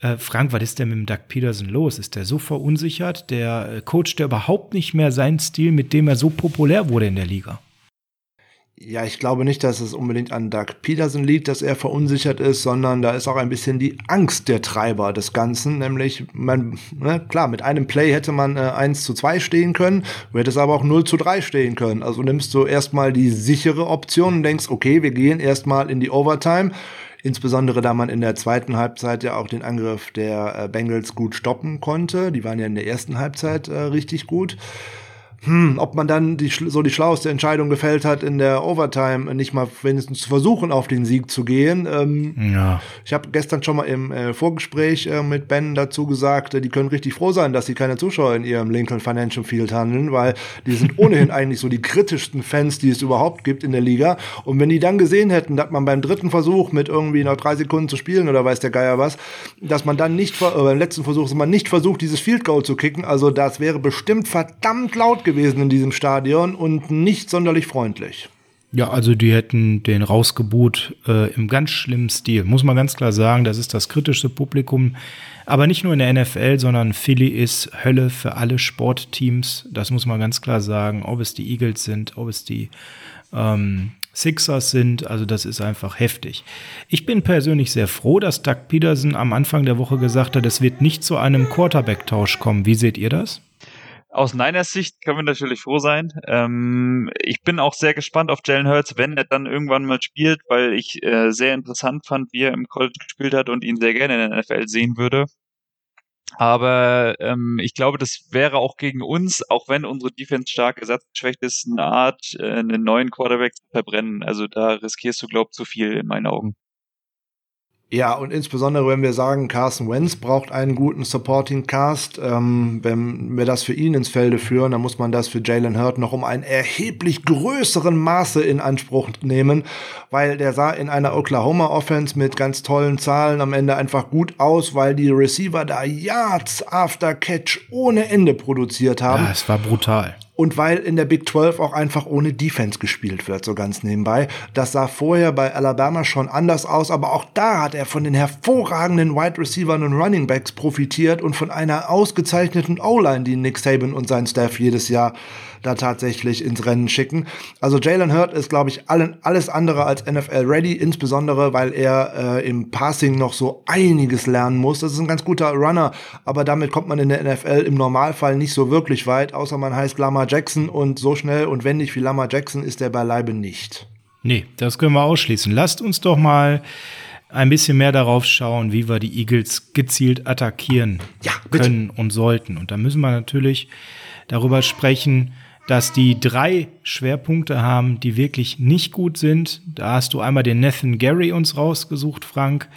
Äh, Frank, was ist denn mit dem Doug Peterson los? Ist der so verunsichert? Der äh, Coach, der überhaupt nicht mehr seinen Stil, mit dem er so populär wurde in der Liga? Ja, ich glaube nicht, dass es unbedingt an Doug Peterson liegt, dass er verunsichert ist, sondern da ist auch ein bisschen die Angst der Treiber des Ganzen. Nämlich, man, ne, klar, mit einem Play hätte man äh, 1 zu 2 stehen können, du hättest aber auch 0 zu 3 stehen können. Also nimmst du erstmal die sichere Option und denkst, okay, wir gehen erstmal in die Overtime. Insbesondere da man in der zweiten Halbzeit ja auch den Angriff der äh, Bengals gut stoppen konnte. Die waren ja in der ersten Halbzeit äh, richtig gut hm, ob man dann die, so die schlauste Entscheidung gefällt hat, in der Overtime nicht mal wenigstens zu versuchen, auf den Sieg zu gehen. Ähm, ja. Ich habe gestern schon mal im äh, Vorgespräch äh, mit Ben dazu gesagt, äh, die können richtig froh sein, dass sie keine Zuschauer in ihrem Lincoln Financial Field handeln, weil die sind ohnehin eigentlich so die kritischsten Fans, die es überhaupt gibt in der Liga. Und wenn die dann gesehen hätten, dass man beim dritten Versuch mit irgendwie noch drei Sekunden zu spielen oder weiß der Geier was, dass man dann nicht, beim letzten Versuch, dass man nicht versucht, dieses Field Goal zu kicken, also das wäre bestimmt verdammt laut gewesen gewesen in diesem Stadion und nicht sonderlich freundlich. Ja, also die hätten den rausgebuht äh, im ganz schlimmen Stil. Muss man ganz klar sagen, das ist das kritischste Publikum. Aber nicht nur in der NFL, sondern Philly ist Hölle für alle Sportteams. Das muss man ganz klar sagen. Ob es die Eagles sind, ob es die ähm, Sixers sind. Also das ist einfach heftig. Ich bin persönlich sehr froh, dass Doug Peterson am Anfang der Woche gesagt hat, es wird nicht zu einem Quarterback-Tausch kommen. Wie seht ihr das? Aus Niners Sicht können wir natürlich froh sein. Ähm, ich bin auch sehr gespannt auf Jalen Hurts, wenn er dann irgendwann mal spielt, weil ich äh, sehr interessant fand, wie er im College gespielt hat und ihn sehr gerne in der NFL sehen würde. Aber ähm, ich glaube, das wäre auch gegen uns, auch wenn unsere Defense stark ersatzgeschwächt ist, eine Art, äh, einen neuen Quarterback zu verbrennen. Also da riskierst du, glaub zu viel in meinen Augen. Ja, und insbesondere, wenn wir sagen, Carson Wentz braucht einen guten Supporting Cast, ähm, wenn wir das für ihn ins Felde führen, dann muss man das für Jalen Hurt noch um einen erheblich größeren Maße in Anspruch nehmen, weil der sah in einer Oklahoma Offense mit ganz tollen Zahlen am Ende einfach gut aus, weil die Receiver da Yards after Catch ohne Ende produziert haben. Ja, es war brutal und weil in der Big 12 auch einfach ohne Defense gespielt wird, so ganz nebenbei. Das sah vorher bei Alabama schon anders aus, aber auch da hat er von den hervorragenden Wide Receivers und Running Backs profitiert und von einer ausgezeichneten O-Line, die Nick Saban und sein Staff jedes Jahr da tatsächlich ins Rennen schicken. Also Jalen Hurt ist, glaube ich, allen, alles andere als NFL ready, insbesondere weil er äh, im Passing noch so einiges lernen muss. Das ist ein ganz guter Runner, aber damit kommt man in der NFL im Normalfall nicht so wirklich weit, außer man heißt Lamar Jackson und so schnell und wendig wie Lamar Jackson ist er beileibe nicht. Nee, das können wir ausschließen. Lasst uns doch mal ein bisschen mehr darauf schauen, wie wir die Eagles gezielt attackieren ja, können und sollten. Und da müssen wir natürlich darüber sprechen, dass die drei Schwerpunkte haben, die wirklich nicht gut sind. Da hast du einmal den Nathan Gary uns rausgesucht, Frank,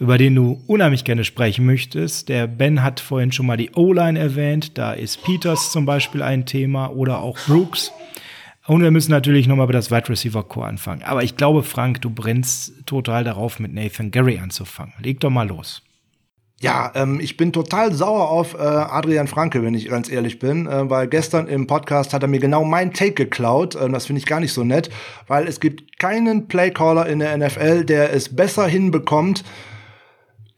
über den du unheimlich gerne sprechen möchtest. Der Ben hat vorhin schon mal die O-Line erwähnt. Da ist Peters zum Beispiel ein Thema oder auch Brooks. Und wir müssen natürlich nochmal über das Wide Receiver Core anfangen. Aber ich glaube, Frank, du brennst total darauf, mit Nathan Gary anzufangen. Leg doch mal los. Ja, ähm, ich bin total sauer auf äh, Adrian Franke, wenn ich ganz ehrlich bin, äh, weil gestern im Podcast hat er mir genau mein Take geklaut. Äh, das finde ich gar nicht so nett, weil es gibt keinen Playcaller in der NFL, der es besser hinbekommt,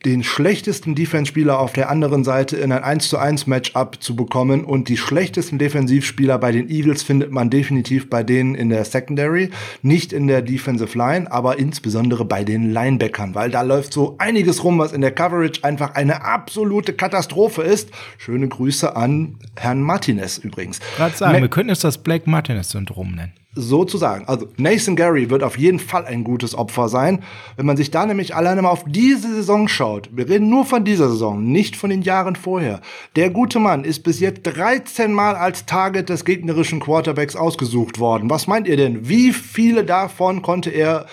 den schlechtesten Defense-Spieler auf der anderen Seite in ein 1 zu 1 Matchup zu bekommen und die schlechtesten Defensivspieler bei den Eagles findet man definitiv bei denen in der Secondary, nicht in der Defensive Line, aber insbesondere bei den Linebackern, weil da läuft so einiges rum, was in der Coverage einfach eine absolute Katastrophe ist. Schöne Grüße an Herrn Martinez übrigens. Gerade sagen, Ma wir könnten es das Black Martinez-Syndrom nennen sozusagen. Also Nathan Gary wird auf jeden Fall ein gutes Opfer sein. Wenn man sich da nämlich alleine mal auf diese Saison schaut, wir reden nur von dieser Saison, nicht von den Jahren vorher. Der gute Mann ist bis jetzt 13 Mal als Target des gegnerischen Quarterbacks ausgesucht worden. Was meint ihr denn? Wie viele davon konnte er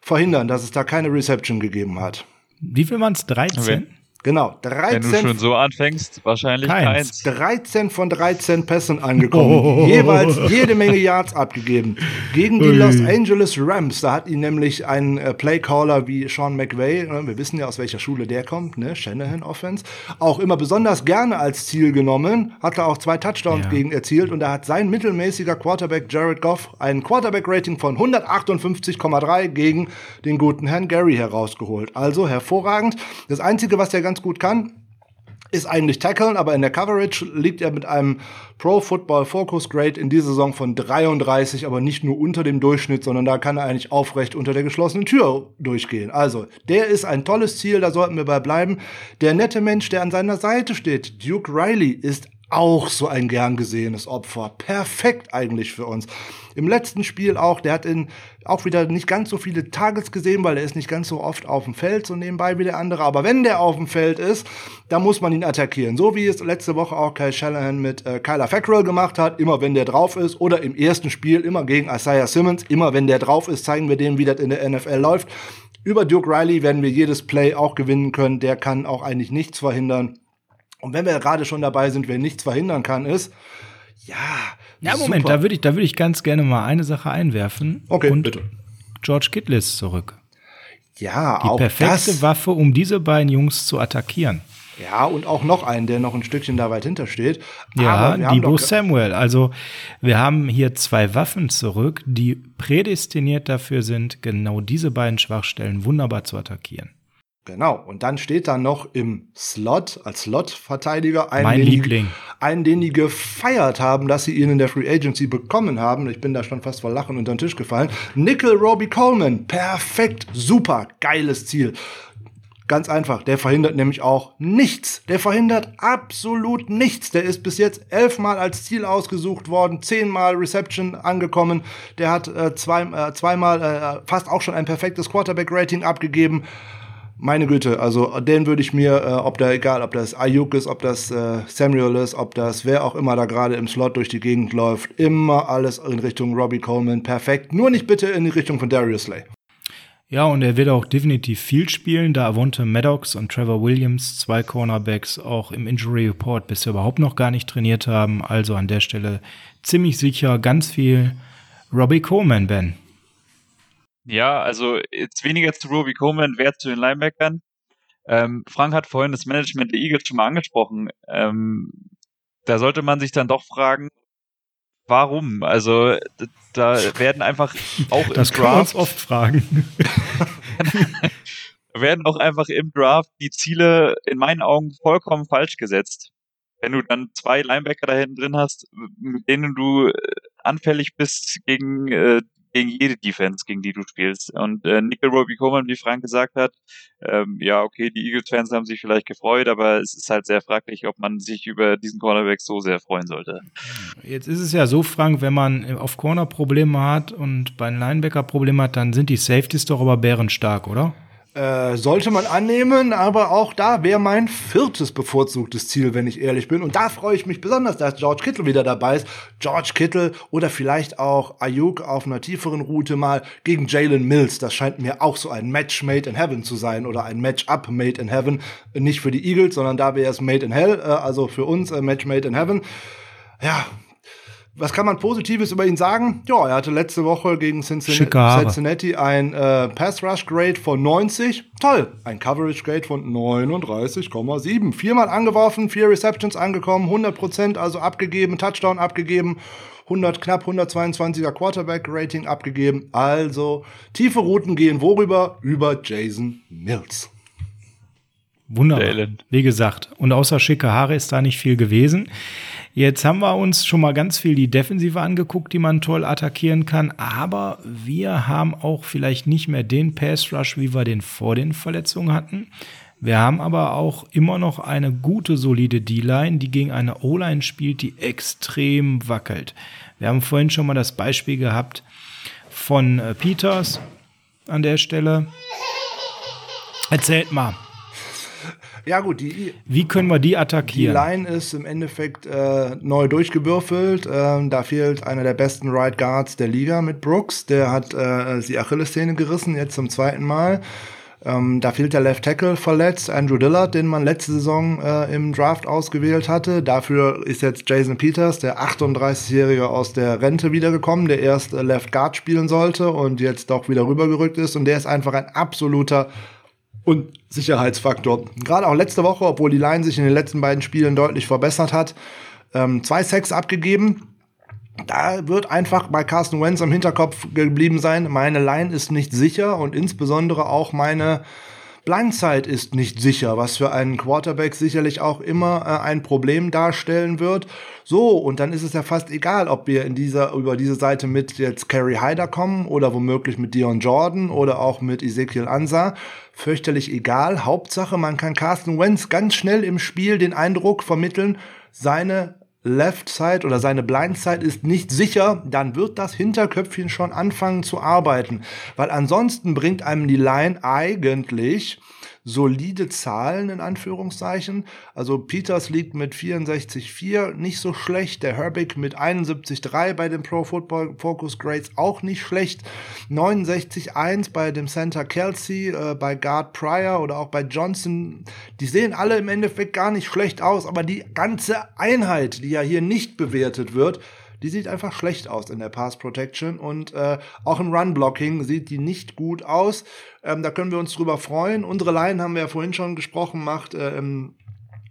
verhindern, dass es da keine Reception gegeben hat? Wie viel waren es? 13? Okay. Genau, 13. Wenn du schon so anfängst, wahrscheinlich keins. 13 von 13 Pässen angekommen. Oh. Jeweils jede Menge Yards abgegeben. Gegen die Los Angeles Rams, da hat ihn nämlich ein äh, Playcaller wie Sean McVay, ne, wir wissen ja aus welcher Schule der kommt, ne, Shanahan Offense, auch immer besonders gerne als Ziel genommen, hat er auch zwei Touchdowns ja. gegen erzielt und da hat sein mittelmäßiger Quarterback Jared Goff ein Quarterback-Rating von 158,3 gegen den guten Herrn Gary herausgeholt. Also hervorragend. Das Einzige, was der ganz ganz gut kann, ist eigentlich tackeln, aber in der Coverage liegt er mit einem Pro Football Focus Grade in dieser Saison von 33, aber nicht nur unter dem Durchschnitt, sondern da kann er eigentlich aufrecht unter der geschlossenen Tür durchgehen. Also, der ist ein tolles Ziel, da sollten wir bei bleiben. Der nette Mensch, der an seiner Seite steht, Duke Riley, ist auch so ein gern gesehenes Opfer. Perfekt eigentlich für uns. Im letzten Spiel auch, der hat in auch wieder nicht ganz so viele Targets gesehen, weil er ist nicht ganz so oft auf dem Feld, so nebenbei wie der andere. Aber wenn der auf dem Feld ist, dann muss man ihn attackieren. So wie es letzte Woche auch Kyle Shanahan mit äh, Kyler Fackrell gemacht hat, immer wenn der drauf ist. Oder im ersten Spiel immer gegen Isaiah Simmons, immer wenn der drauf ist, zeigen wir dem, wie das in der NFL läuft. Über Duke Riley werden wir jedes Play auch gewinnen können. Der kann auch eigentlich nichts verhindern. Und wenn wir gerade schon dabei sind, wer nichts verhindern kann, ist, ja. Ja, Moment, super. da würde ich, da würde ich ganz gerne mal eine Sache einwerfen. Okay, und bitte. George Kittle ist zurück. Ja, Die auch perfekte das. Waffe, um diese beiden Jungs zu attackieren. Ja, und auch noch einen, der noch ein Stückchen da weit hinter steht. Ja, Debo Samuel. Also wir haben hier zwei Waffen zurück, die prädestiniert dafür sind, genau diese beiden Schwachstellen wunderbar zu attackieren. Genau, und dann steht da noch im Slot, als Slot-Verteidiger, einen, mein den Liebling. Die, einen, den die gefeiert haben, dass sie ihn in der Free Agency bekommen haben. Ich bin da schon fast vor Lachen unter den Tisch gefallen. Nickel Robbie Coleman, perfekt, super, geiles Ziel. Ganz einfach, der verhindert nämlich auch nichts. Der verhindert absolut nichts. Der ist bis jetzt elfmal als Ziel ausgesucht worden, zehnmal Reception angekommen. Der hat äh, zwei, äh, zweimal äh, fast auch schon ein perfektes Quarterback-Rating abgegeben meine Güte, also den würde ich mir, äh, ob da egal, ob das Ayuk ist, ob das äh, Samuel ist, ob das wer auch immer da gerade im Slot durch die Gegend läuft, immer alles in Richtung Robbie Coleman, perfekt. Nur nicht bitte in die Richtung von Darius Slay. Ja, und er wird auch definitiv viel spielen, da Avonte Maddox und Trevor Williams, zwei Cornerbacks, auch im Injury Report bisher überhaupt noch gar nicht trainiert haben. Also an der Stelle ziemlich sicher ganz viel Robbie Coleman, Ben. Ja, also jetzt weniger zu Robbie Coleman, wer zu den Linebackern. Ähm, Frank hat vorhin das Management der Eagles schon mal angesprochen. Ähm, da sollte man sich dann doch fragen, warum? Also da werden einfach auch das im Draft uns oft fragen. werden auch einfach im Draft die Ziele in meinen Augen vollkommen falsch gesetzt. Wenn du dann zwei Linebacker da hinten drin hast, mit denen du äh, anfällig bist gegen äh, gegen jede Defense, gegen die du spielst. Und äh, Nickel Robbie Coleman, wie Frank gesagt hat, ähm, ja, okay, die Eagles-Fans haben sich vielleicht gefreut, aber es ist halt sehr fraglich, ob man sich über diesen Cornerback so sehr freuen sollte. Jetzt ist es ja so, Frank, wenn man auf Corner Probleme hat und bei Linebacker Probleme hat, dann sind die Safeties doch aber bärenstark, oder? Äh, sollte man annehmen, aber auch da wäre mein viertes bevorzugtes Ziel, wenn ich ehrlich bin. Und da freue ich mich besonders, dass George Kittle wieder dabei ist. George Kittle oder vielleicht auch Ayuk auf einer tieferen Route mal gegen Jalen Mills. Das scheint mir auch so ein Match made in heaven zu sein oder ein Match-up made in heaven. Nicht für die Eagles, sondern da wäre es made in hell, äh, also für uns äh, Match made in heaven. Ja, was kann man Positives über ihn sagen? Ja, er hatte letzte Woche gegen Cincinnati ein äh, Pass Rush Grade von 90. Toll. Ein Coverage Grade von 39,7. Viermal angeworfen, vier Receptions angekommen, 100 Prozent also abgegeben, Touchdown abgegeben. 100, knapp 122er Quarterback Rating abgegeben. Also tiefe Routen gehen worüber? Über Jason Mills. Wunderbar. Wie gesagt. Und außer schicke Haare ist da nicht viel gewesen. Jetzt haben wir uns schon mal ganz viel die Defensive angeguckt, die man toll attackieren kann, aber wir haben auch vielleicht nicht mehr den Pass Rush, wie wir den vor den Verletzungen hatten. Wir haben aber auch immer noch eine gute, solide D-Line, die gegen eine O-Line spielt, die extrem wackelt. Wir haben vorhin schon mal das Beispiel gehabt von äh, Peters an der Stelle. Erzählt mal, ja, gut, die. Wie können wir die attackieren? Die Line ist im Endeffekt äh, neu durchgewürfelt. Ähm, da fehlt einer der besten Right Guards der Liga mit Brooks. Der hat äh, die Achillessehne gerissen, jetzt zum zweiten Mal. Ähm, da fehlt der Left Tackle verletzt, Andrew Dillard, den man letzte Saison äh, im Draft ausgewählt hatte. Dafür ist jetzt Jason Peters, der 38-Jährige aus der Rente wiedergekommen, der erst äh, Left Guard spielen sollte und jetzt doch wieder rübergerückt ist. Und der ist einfach ein absoluter und Sicherheitsfaktor. Gerade auch letzte Woche, obwohl die Line sich in den letzten beiden Spielen deutlich verbessert hat, ähm, zwei Sacks abgegeben. Da wird einfach bei Carsten Wentz am Hinterkopf geblieben sein, meine Line ist nicht sicher und insbesondere auch meine Blindside ist nicht sicher, was für einen Quarterback sicherlich auch immer äh, ein Problem darstellen wird. So, und dann ist es ja fast egal, ob wir in dieser, über diese Seite mit jetzt Kerry Hyder kommen oder womöglich mit Dion Jordan oder auch mit Ezekiel Ansa. Fürchterlich egal. Hauptsache, man kann Carsten Wentz ganz schnell im Spiel den Eindruck vermitteln, seine Left Side oder seine Blind Side ist nicht sicher, dann wird das Hinterköpfchen schon anfangen zu arbeiten. Weil ansonsten bringt einem die Line eigentlich solide Zahlen in Anführungszeichen. Also Peters liegt mit 64,4 nicht so schlecht. Der Herbig mit 71,3 bei den Pro Football Focus Grades auch nicht schlecht. 69,1 bei dem Center Kelsey, äh, bei Guard Pryor oder auch bei Johnson. Die sehen alle im Endeffekt gar nicht schlecht aus, aber die ganze Einheit, die ja hier nicht bewertet wird, die sieht einfach schlecht aus in der Pass Protection und äh, auch im Run Blocking sieht die nicht gut aus. Ähm, da können wir uns drüber freuen. Unsere Line haben wir ja vorhin schon gesprochen, macht äh, im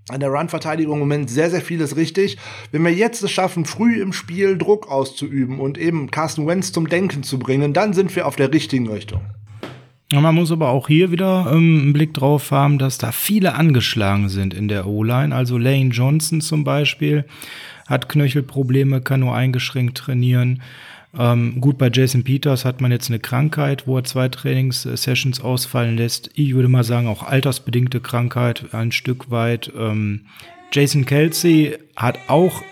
an der Run-Verteidigung im Moment sehr, sehr vieles richtig. Wenn wir jetzt es schaffen, früh im Spiel Druck auszuüben und eben Carsten Wentz zum Denken zu bringen, dann sind wir auf der richtigen Richtung. Man muss aber auch hier wieder ähm, einen Blick drauf haben, dass da viele angeschlagen sind in der O-Line. Also Lane Johnson zum Beispiel hat Knöchelprobleme, kann nur eingeschränkt trainieren. Ähm, gut, bei Jason Peters hat man jetzt eine Krankheit, wo er zwei Trainingssessions ausfallen lässt. Ich würde mal sagen, auch altersbedingte Krankheit ein Stück weit. Ähm, Jason Kelsey hat auch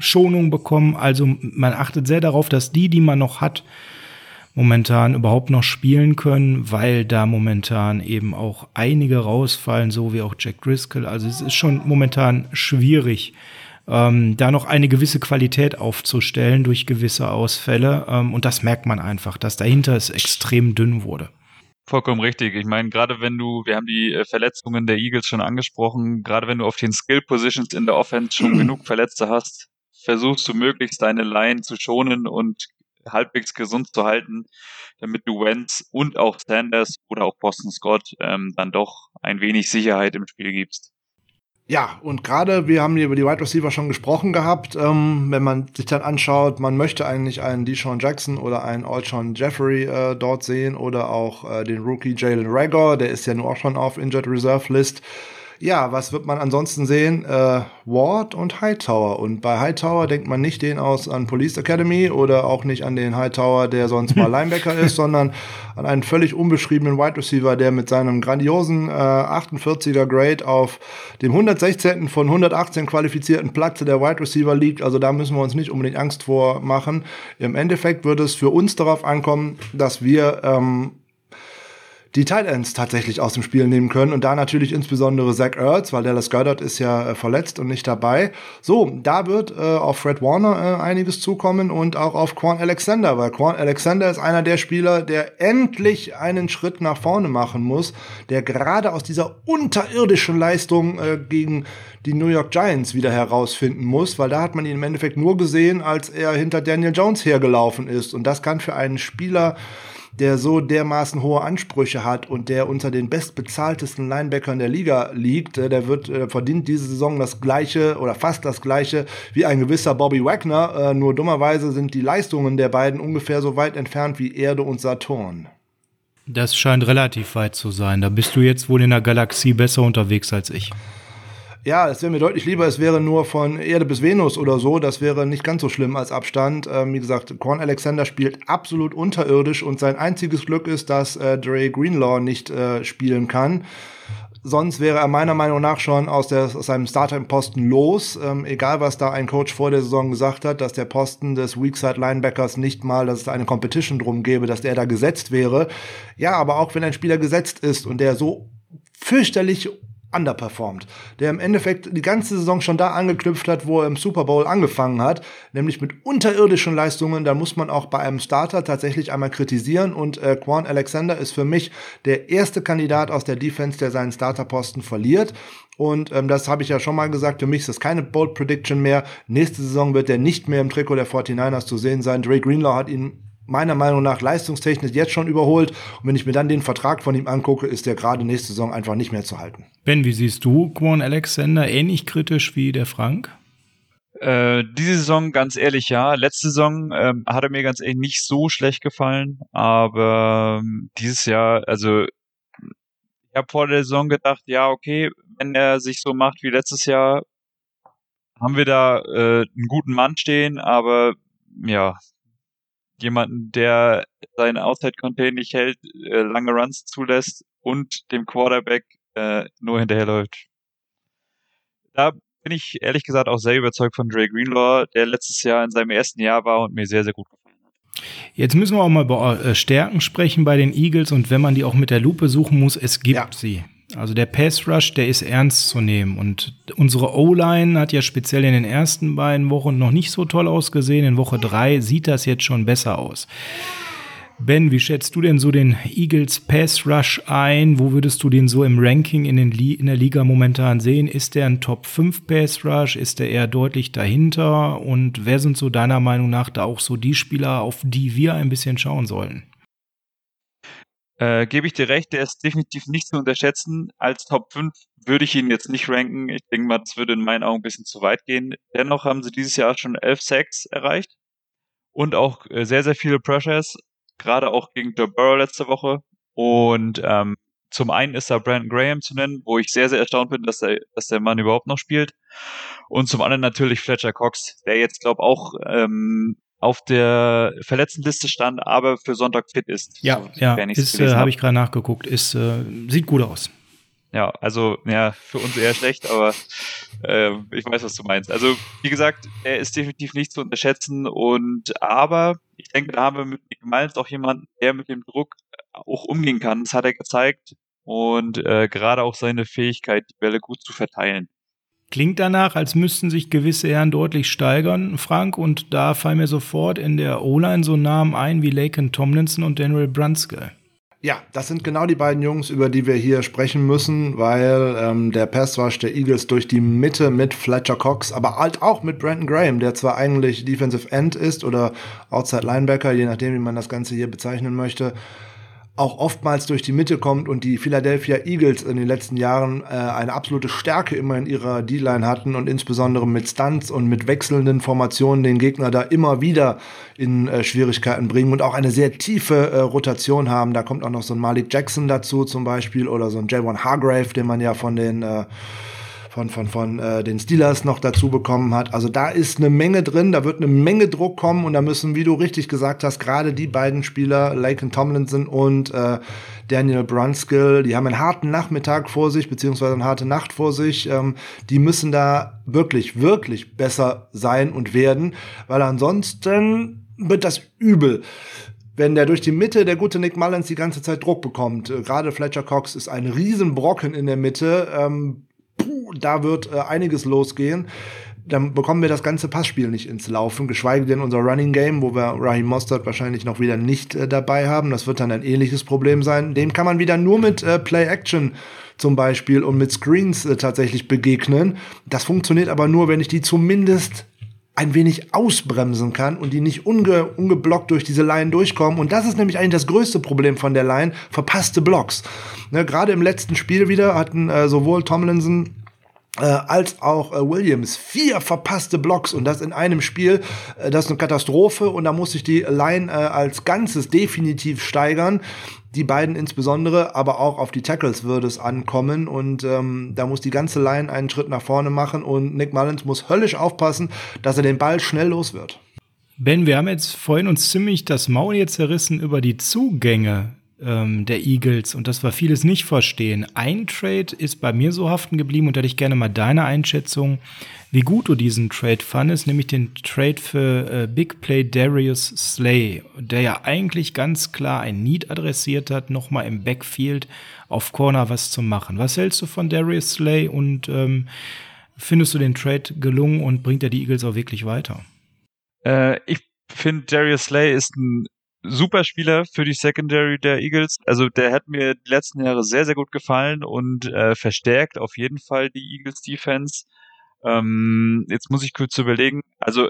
Schonung bekommen. Also man achtet sehr darauf, dass die, die man noch hat, momentan überhaupt noch spielen können, weil da momentan eben auch einige rausfallen, so wie auch Jack Driscoll. Also es ist schon momentan schwierig, ähm, da noch eine gewisse Qualität aufzustellen durch gewisse Ausfälle. Ähm, und das merkt man einfach, dass dahinter es extrem dünn wurde. Vollkommen richtig. Ich meine, gerade wenn du, wir haben die äh, Verletzungen der Eagles schon angesprochen, gerade wenn du auf den Skill Positions in der Offense schon genug Verletzte hast, versuchst du möglichst deine Line zu schonen und halbwegs gesund zu halten, damit du Wentz und auch Sanders oder auch Boston Scott ähm, dann doch ein wenig Sicherheit im Spiel gibst. Ja, und gerade, wir haben hier über die Wide Receiver schon gesprochen gehabt, ähm, wenn man sich dann anschaut, man möchte eigentlich einen Deshaun Jackson oder einen Alshon Jeffrey äh, dort sehen oder auch äh, den Rookie Jalen Rager, der ist ja nur auch schon auf Injured Reserve List. Ja, was wird man ansonsten sehen? Äh, Ward und Hightower. Und bei Hightower denkt man nicht den aus an Police Academy oder auch nicht an den Hightower, der sonst mal Linebacker ist, sondern an einen völlig unbeschriebenen Wide Receiver, der mit seinem grandiosen äh, 48er Grade auf dem 116. von 118 qualifizierten Platz der Wide Receiver liegt. Also da müssen wir uns nicht unbedingt Angst vor machen. Im Endeffekt wird es für uns darauf ankommen, dass wir ähm, die Tight tatsächlich aus dem Spiel nehmen können und da natürlich insbesondere Zach Ertz, weil Dallas Goddard ist ja äh, verletzt und nicht dabei. So, da wird äh, auf Fred Warner äh, einiges zukommen und auch auf Quan Alexander, weil Quan Alexander ist einer der Spieler, der endlich einen Schritt nach vorne machen muss, der gerade aus dieser unterirdischen Leistung äh, gegen die New York Giants wieder herausfinden muss, weil da hat man ihn im Endeffekt nur gesehen, als er hinter Daniel Jones hergelaufen ist und das kann für einen Spieler der so dermaßen hohe Ansprüche hat und der unter den bestbezahltesten Linebackern der Liga liegt, äh, der wird äh, verdient diese Saison das gleiche oder fast das gleiche wie ein gewisser Bobby Wagner. Äh, nur dummerweise sind die Leistungen der beiden ungefähr so weit entfernt wie Erde und Saturn. Das scheint relativ weit zu sein. Da bist du jetzt wohl in der Galaxie besser unterwegs als ich. Ja, es wäre mir deutlich lieber, es wäre nur von Erde bis Venus oder so. Das wäre nicht ganz so schlimm als Abstand. Ähm, wie gesagt, Korn Alexander spielt absolut unterirdisch und sein einziges Glück ist, dass äh, Dre Greenlaw nicht äh, spielen kann. Sonst wäre er meiner Meinung nach schon aus, der, aus seinem Starter-Posten los. Ähm, egal, was da ein Coach vor der Saison gesagt hat, dass der Posten des Weakside-Linebackers nicht mal, dass es da eine Competition drum gäbe, dass der da gesetzt wäre. Ja, aber auch wenn ein Spieler gesetzt ist und der so fürchterlich underperformed, der im Endeffekt die ganze Saison schon da angeknüpft hat, wo er im Super Bowl angefangen hat, nämlich mit unterirdischen Leistungen. Da muss man auch bei einem Starter tatsächlich einmal kritisieren und äh, Quan Alexander ist für mich der erste Kandidat aus der Defense, der seinen Starterposten verliert. Und ähm, das habe ich ja schon mal gesagt, für mich ist das keine Bold Prediction mehr. Nächste Saison wird er nicht mehr im Trikot der 49ers zu sehen sein. Dre Greenlaw hat ihn meiner Meinung nach leistungstechnisch jetzt schon überholt. Und wenn ich mir dann den Vertrag von ihm angucke, ist der gerade nächste Saison einfach nicht mehr zu halten. Ben, wie siehst du Quan Alexander ähnlich kritisch wie der Frank? Äh, diese Saison ganz ehrlich ja. Letzte Saison ähm, hat er mir ganz ehrlich nicht so schlecht gefallen, aber ähm, dieses Jahr, also ich habe vor der Saison gedacht, ja okay, wenn er sich so macht wie letztes Jahr, haben wir da äh, einen guten Mann stehen, aber ja, jemanden, der seinen Outside-Contain nicht hält, äh, lange Runs zulässt und dem Quarterback äh, nur hinterherläuft. Da bin ich ehrlich gesagt auch sehr überzeugt von Dre Greenlaw, der letztes Jahr in seinem ersten Jahr war und mir sehr, sehr gut gefallen hat. Jetzt müssen wir auch mal über äh, Stärken sprechen bei den Eagles und wenn man die auch mit der Lupe suchen muss, es gibt ja. sie. Also der Pass Rush, der ist ernst zu nehmen. Und unsere O-Line hat ja speziell in den ersten beiden Wochen noch nicht so toll ausgesehen. In Woche drei sieht das jetzt schon besser aus. Ben, wie schätzt du denn so den Eagles Pass Rush ein? Wo würdest du den so im Ranking in, in der Liga momentan sehen? Ist der ein Top 5 Pass Rush? Ist der eher deutlich dahinter? Und wer sind so deiner Meinung nach da auch so die Spieler, auf die wir ein bisschen schauen sollen? Äh, Gebe ich dir recht, der ist definitiv nicht zu unterschätzen. Als Top 5 würde ich ihn jetzt nicht ranken. Ich denke mal, das würde in meinen Augen ein bisschen zu weit gehen. Dennoch haben sie dieses Jahr schon 11 Sacks erreicht und auch äh, sehr, sehr viele Pressures, gerade auch gegen Joe Burrow letzte Woche. Und ähm, zum einen ist da Brandon Graham zu nennen, wo ich sehr, sehr erstaunt bin, dass der, dass der Mann überhaupt noch spielt. Und zum anderen natürlich Fletcher Cox, der jetzt, glaube auch ähm, auf der Verletztenliste stand, aber für Sonntag fit ist. Ja, so, ja, ist, äh, habe ich gerade nachgeguckt, ist, äh, sieht gut aus. Ja, also ja, für uns eher schlecht, aber äh, ich weiß, was du meinst. Also wie gesagt, er ist definitiv nicht zu unterschätzen und aber ich denke, da haben wir mit Nick Miles auch jemanden, der mit dem Druck auch umgehen kann. Das hat er gezeigt und äh, gerade auch seine Fähigkeit, die Bälle gut zu verteilen. Klingt danach, als müssten sich gewisse Herren deutlich steigern, Frank, und da fallen mir sofort in der O-Line so Namen ein wie Laken Tomlinson und Daniel Brunskill. Ja, das sind genau die beiden Jungs, über die wir hier sprechen müssen, weil ähm, der Passwash der Eagles durch die Mitte mit Fletcher Cox, aber halt auch mit Brandon Graham, der zwar eigentlich Defensive End ist oder Outside Linebacker, je nachdem, wie man das Ganze hier bezeichnen möchte, auch oftmals durch die Mitte kommt und die Philadelphia Eagles in den letzten Jahren äh, eine absolute Stärke immer in ihrer D-Line hatten und insbesondere mit Stunts und mit wechselnden Formationen den Gegner da immer wieder in äh, Schwierigkeiten bringen und auch eine sehr tiefe äh, Rotation haben. Da kommt auch noch so ein Malik Jackson dazu zum Beispiel oder so ein Javon Hargrave, den man ja von den äh, von, von, von äh, den Steelers noch dazu bekommen hat. Also da ist eine Menge drin, da wird eine Menge Druck kommen und da müssen, wie du richtig gesagt hast, gerade die beiden Spieler, Laken Tomlinson und äh, Daniel Brunskill, die haben einen harten Nachmittag vor sich, beziehungsweise eine harte Nacht vor sich. Ähm, die müssen da wirklich, wirklich besser sein und werden, weil ansonsten wird das übel wenn der durch die Mitte der gute Nick Mullins die ganze Zeit Druck bekommt. Äh, Gerade Fletcher Cox ist ein Riesenbrocken in der Mitte. Ähm, puh, da wird äh, einiges losgehen. Dann bekommen wir das ganze Passspiel nicht ins Laufen, geschweige denn unser Running Game, wo wir Raheem Mostert wahrscheinlich noch wieder nicht äh, dabei haben. Das wird dann ein ähnliches Problem sein. Dem kann man wieder nur mit äh, Play Action zum Beispiel und mit Screens äh, tatsächlich begegnen. Das funktioniert aber nur, wenn ich die zumindest ein wenig ausbremsen kann und die nicht unge ungeblockt durch diese Line durchkommen. Und das ist nämlich eigentlich das größte Problem von der Line, verpasste Blocks. Ne, Gerade im letzten Spiel wieder hatten äh, sowohl Tomlinson äh, als auch äh, Williams vier verpasste Blocks und das in einem Spiel. Äh, das ist eine Katastrophe und da muss sich die Line äh, als Ganzes definitiv steigern die beiden insbesondere, aber auch auf die Tackles würde es ankommen und ähm, da muss die ganze Line einen Schritt nach vorne machen und Nick Mullins muss höllisch aufpassen, dass er den Ball schnell los wird. Ben, wir haben jetzt vorhin uns ziemlich das Maul jetzt zerrissen über die Zugänge ähm, der Eagles und das war vieles nicht verstehen. Ein Trade ist bei mir so haften geblieben und hätte ich gerne mal deine Einschätzung, wie gut du diesen Trade fandest, nämlich den Trade für äh, Big Play Darius Slay, der ja eigentlich ganz klar ein Need adressiert hat, nochmal im Backfield auf Corner was zu machen. Was hältst du von Darius Slay und ähm, findest du den Trade gelungen und bringt er die Eagles auch wirklich weiter? Äh, ich finde, Darius Slay ist ein super Spieler für die Secondary der Eagles. Also der hat mir die letzten Jahre sehr, sehr gut gefallen und äh, verstärkt auf jeden Fall die Eagles Defense. Ähm, jetzt muss ich kurz überlegen. Also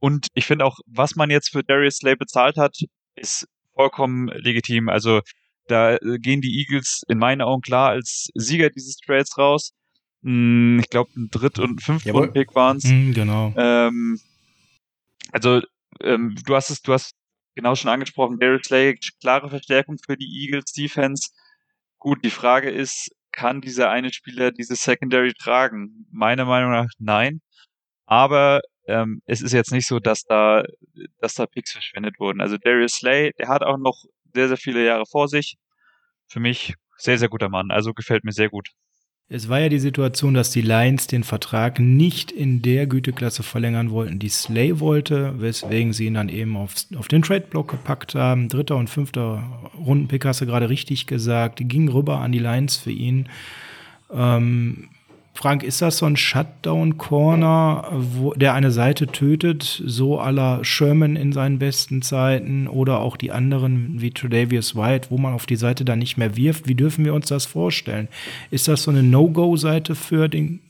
und ich finde auch, was man jetzt für Darius Slay bezahlt hat, ist vollkommen legitim. Also da äh, gehen die Eagles in meinen Augen klar als Sieger dieses Trades raus. Hm, ich glaube, ein Dritt- und Fünft-Runden-Pick waren es. Mm, genau. Ähm, also ähm, du hast es, du hast genau schon angesprochen, Derek Slay, klare Verstärkung für die Eagles Defense. Gut, die Frage ist, kann dieser eine Spieler diese Secondary tragen? Meiner Meinung nach nein. Aber ähm, es ist jetzt nicht so, dass da, dass da Picks verschwendet wurden. Also Darius Slay, der hat auch noch sehr, sehr viele Jahre vor sich. Für mich sehr, sehr guter Mann. Also gefällt mir sehr gut. Es war ja die Situation, dass die Lions den Vertrag nicht in der Güteklasse verlängern wollten, die Slay wollte, weswegen sie ihn dann eben auf, auf den Trade-Block gepackt haben. Dritter und fünfter Rundenpick hast du gerade richtig gesagt. Gingen rüber an die Lions für ihn. Ähm, Frank, ist das so ein Shutdown-Corner, der eine Seite tötet, so aller Sherman in seinen besten Zeiten oder auch die anderen wie Tredavious White, wo man auf die Seite dann nicht mehr wirft? Wie dürfen wir uns das vorstellen? Ist das so eine No-Go-Seite für den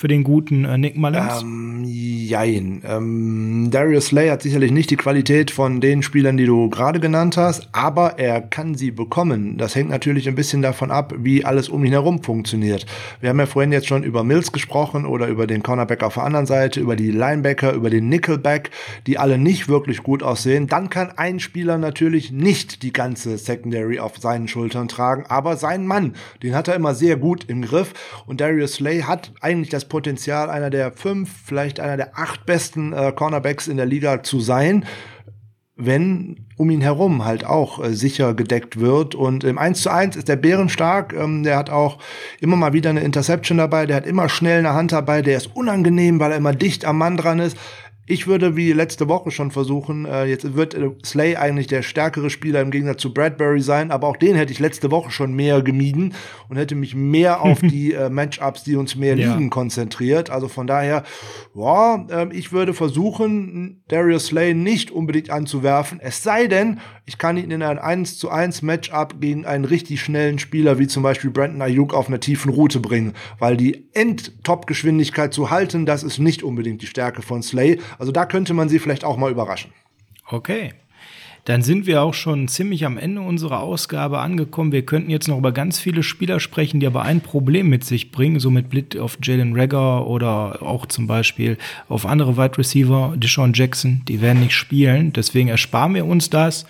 für den guten äh, Nick Mullins? Ähm, jein. Ähm, Darius Slay hat sicherlich nicht die Qualität von den Spielern, die du gerade genannt hast, aber er kann sie bekommen. Das hängt natürlich ein bisschen davon ab, wie alles um ihn herum funktioniert. Wir haben ja vorhin jetzt schon über Mills gesprochen oder über den Cornerback auf der anderen Seite, über die Linebacker, über den Nickelback, die alle nicht wirklich gut aussehen. Dann kann ein Spieler natürlich nicht die ganze Secondary auf seinen Schultern tragen, aber sein Mann, den hat er immer sehr gut im Griff und Darius Slay hat eigentlich das Potenzial, einer der fünf, vielleicht einer der acht besten äh, Cornerbacks in der Liga zu sein wenn um ihn herum halt auch äh, sicher gedeckt wird. Und im 1 zu 1 ist der bärenstark. Ähm, der hat auch immer mal wieder eine Interception dabei. Der hat immer schnell eine Hand dabei. Der ist unangenehm, weil er immer dicht am Mann dran ist. Ich würde wie letzte Woche schon versuchen, äh, jetzt wird äh, Slay eigentlich der stärkere Spieler im Gegensatz zu Bradbury sein, aber auch den hätte ich letzte Woche schon mehr gemieden und hätte mich mehr auf die äh, Matchups, die uns mehr ja. liegen, konzentriert. Also von daher, ja, äh, ich würde versuchen, Darius Slay nicht unbedingt anzuwerfen, es sei denn, ich kann ihn in ein 1 zu 1 Matchup gegen einen richtig schnellen Spieler wie zum Beispiel Brandon Ayuk auf einer tiefen Route bringen, weil die End-Top-Geschwindigkeit zu halten, das ist nicht unbedingt die Stärke von Slay. Also da könnte man sie vielleicht auch mal überraschen. Okay. Dann sind wir auch schon ziemlich am Ende unserer Ausgabe angekommen. Wir könnten jetzt noch über ganz viele Spieler sprechen, die aber ein Problem mit sich bringen, so mit Blick auf Jalen Rager oder auch zum Beispiel auf andere Wide Receiver, Deshaun Jackson, die werden nicht spielen. Deswegen ersparen wir uns das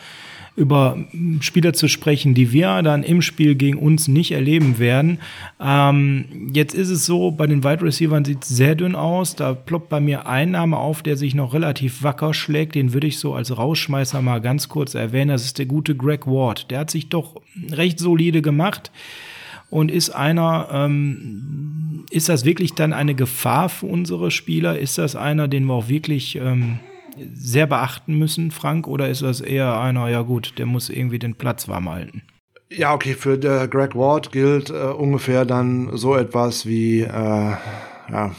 über Spieler zu sprechen, die wir dann im Spiel gegen uns nicht erleben werden. Ähm, jetzt ist es so, bei den Wide Receivers sieht es sehr dünn aus. Da ploppt bei mir ein Name auf, der sich noch relativ wacker schlägt. Den würde ich so als Rausschmeißer mal ganz kurz erwähnen. Das ist der gute Greg Ward. Der hat sich doch recht solide gemacht und ist einer, ähm, ist das wirklich dann eine Gefahr für unsere Spieler? Ist das einer, den wir auch wirklich ähm, sehr beachten müssen, Frank? Oder ist das eher einer, ja gut, der muss irgendwie den Platz warm halten? Ja, okay, für Greg Ward gilt äh, ungefähr dann so etwas wie, äh, ja,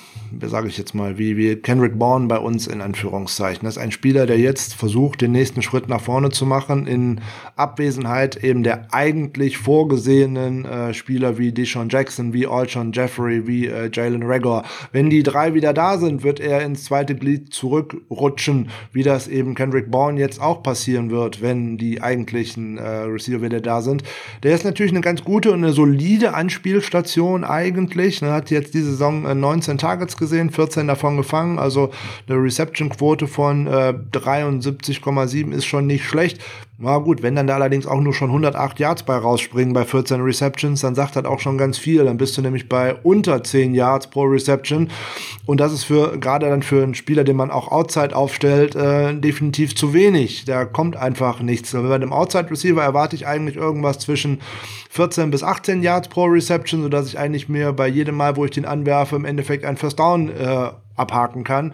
sage ich jetzt mal, wie, wie Kendrick Bourne bei uns in Anführungszeichen. Das ist ein Spieler, der jetzt versucht, den nächsten Schritt nach vorne zu machen, in Abwesenheit eben der eigentlich vorgesehenen äh, Spieler wie Deshaun Jackson, wie Alshon Jeffrey, wie äh, Jalen Rager. Wenn die drei wieder da sind, wird er ins zweite Glied zurückrutschen, wie das eben Kendrick Bourne jetzt auch passieren wird, wenn die eigentlichen äh, Receiver wieder da sind. Der ist natürlich eine ganz gute und eine solide Anspielstation eigentlich. Er hat jetzt diese Saison äh, 19 Targets gesehen, 14 davon gefangen, also eine Reception-Quote von äh, 73,7 ist schon nicht schlecht. Na gut, wenn dann da allerdings auch nur schon 108 Yards bei rausspringen bei 14 Receptions, dann sagt das auch schon ganz viel. Dann bist du nämlich bei unter 10 Yards pro Reception. Und das ist für gerade dann für einen Spieler, den man auch Outside aufstellt, äh, definitiv zu wenig. Da kommt einfach nichts. Bei dem Outside Receiver erwarte ich eigentlich irgendwas zwischen 14 bis 18 Yards pro Reception, sodass ich eigentlich mir bei jedem Mal, wo ich den anwerfe, im Endeffekt ein First Down äh, abhaken kann.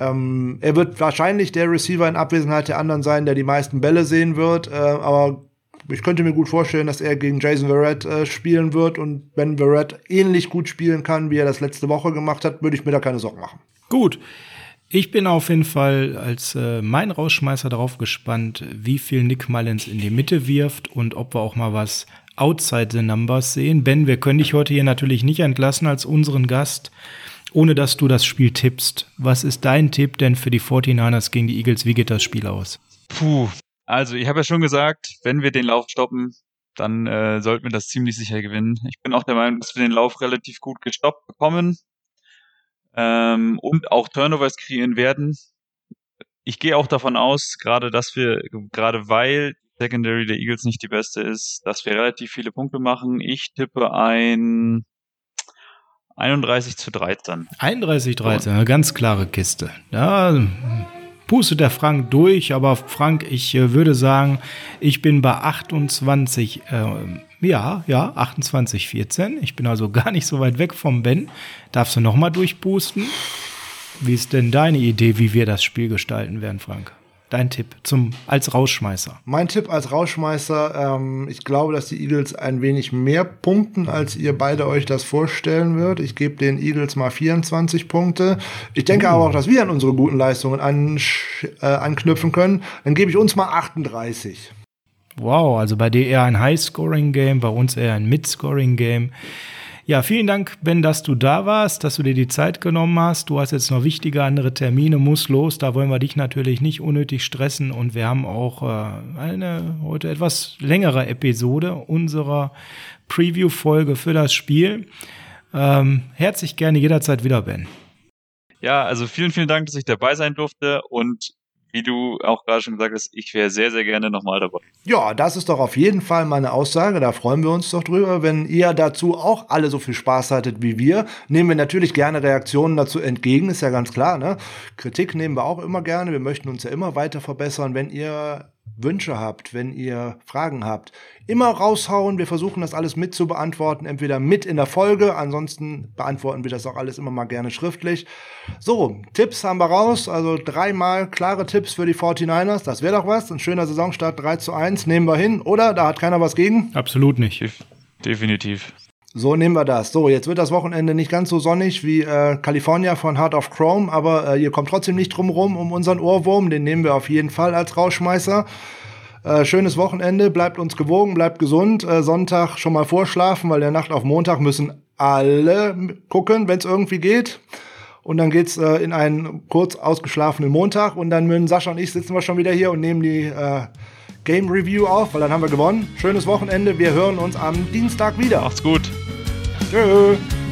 Ähm, er wird wahrscheinlich der Receiver in Abwesenheit der anderen sein, der die meisten Bälle sehen wird, äh, aber ich könnte mir gut vorstellen, dass er gegen Jason Verrett äh, spielen wird und wenn Verrett ähnlich gut spielen kann, wie er das letzte Woche gemacht hat, würde ich mir da keine Sorgen machen. Gut. Ich bin auf jeden Fall als äh, mein Rausschmeißer darauf gespannt, wie viel Nick Mullins in die Mitte wirft und ob wir auch mal was outside the numbers sehen. Ben, wir können dich heute hier natürlich nicht entlassen als unseren Gast ohne dass du das Spiel tippst. Was ist dein Tipp denn für die 49ers gegen die Eagles? Wie geht das Spiel aus? Puh, also ich habe ja schon gesagt, wenn wir den Lauf stoppen, dann äh, sollten wir das ziemlich sicher gewinnen. Ich bin auch der Meinung, dass wir den Lauf relativ gut gestoppt bekommen ähm, und auch Turnovers kreieren werden. Ich gehe auch davon aus, gerade dass wir, gerade weil Secondary der Eagles nicht die beste ist, dass wir relativ viele Punkte machen. Ich tippe ein 31 zu 13. 31 13, eine ganz klare Kiste. Da pustet der Frank durch, aber Frank, ich äh, würde sagen, ich bin bei 28, äh, ja, ja, 28 14. Ich bin also gar nicht so weit weg vom Ben. Darfst du nochmal durchpusten? Wie ist denn deine Idee, wie wir das Spiel gestalten werden, Frank? Dein Tipp zum, als Rausschmeißer? Mein Tipp als Rausschmeißer, ähm, ich glaube, dass die Eagles ein wenig mehr punkten, als ihr beide euch das vorstellen würdet. Ich gebe den Eagles mal 24 Punkte. Ich denke uh. aber auch, dass wir an unsere guten Leistungen an, äh, anknüpfen können. Dann gebe ich uns mal 38. Wow, also bei dir eher ein High-Scoring-Game, bei uns eher ein Mid-Scoring-Game. Ja, vielen Dank, Ben, dass du da warst, dass du dir die Zeit genommen hast. Du hast jetzt noch wichtige andere Termine, muss los. Da wollen wir dich natürlich nicht unnötig stressen. Und wir haben auch äh, eine heute etwas längere Episode unserer Preview-Folge für das Spiel. Ähm, herzlich gerne jederzeit wieder, Ben. Ja, also vielen, vielen Dank, dass ich dabei sein durfte. Und wie du auch gerade schon gesagt hast, ich wäre sehr, sehr gerne nochmal dabei. Ja, das ist doch auf jeden Fall meine Aussage. Da freuen wir uns doch drüber. Wenn ihr dazu auch alle so viel Spaß hattet wie wir, nehmen wir natürlich gerne Reaktionen dazu entgegen, ist ja ganz klar. Ne? Kritik nehmen wir auch immer gerne. Wir möchten uns ja immer weiter verbessern. Wenn ihr Wünsche habt, wenn ihr Fragen habt, immer raushauen. Wir versuchen das alles mit zu beantworten, entweder mit in der Folge, ansonsten beantworten wir das auch alles immer mal gerne schriftlich. So, Tipps haben wir raus, also dreimal klare Tipps für die 49ers, das wäre doch was. Ein schöner Saisonstart 3 zu 1, nehmen wir hin, oder? Da hat keiner was gegen? Absolut nicht. Definitiv. So nehmen wir das. So, jetzt wird das Wochenende nicht ganz so sonnig wie äh, California von Heart of Chrome, aber äh, ihr kommt trotzdem nicht drum rum um unseren Ohrwurm. Den nehmen wir auf jeden Fall als Rauschmeißer. Äh, schönes Wochenende, bleibt uns gewogen, bleibt gesund. Äh, Sonntag schon mal vorschlafen, weil der Nacht auf Montag müssen alle gucken, wenn es irgendwie geht. Und dann geht's äh, in einen kurz ausgeschlafenen Montag und dann müssen Sascha und ich sitzen wir schon wieder hier und nehmen die äh, Game Review auf, weil dann haben wir gewonnen. Schönes Wochenende, wir hören uns am Dienstag wieder. Macht's gut. Oh.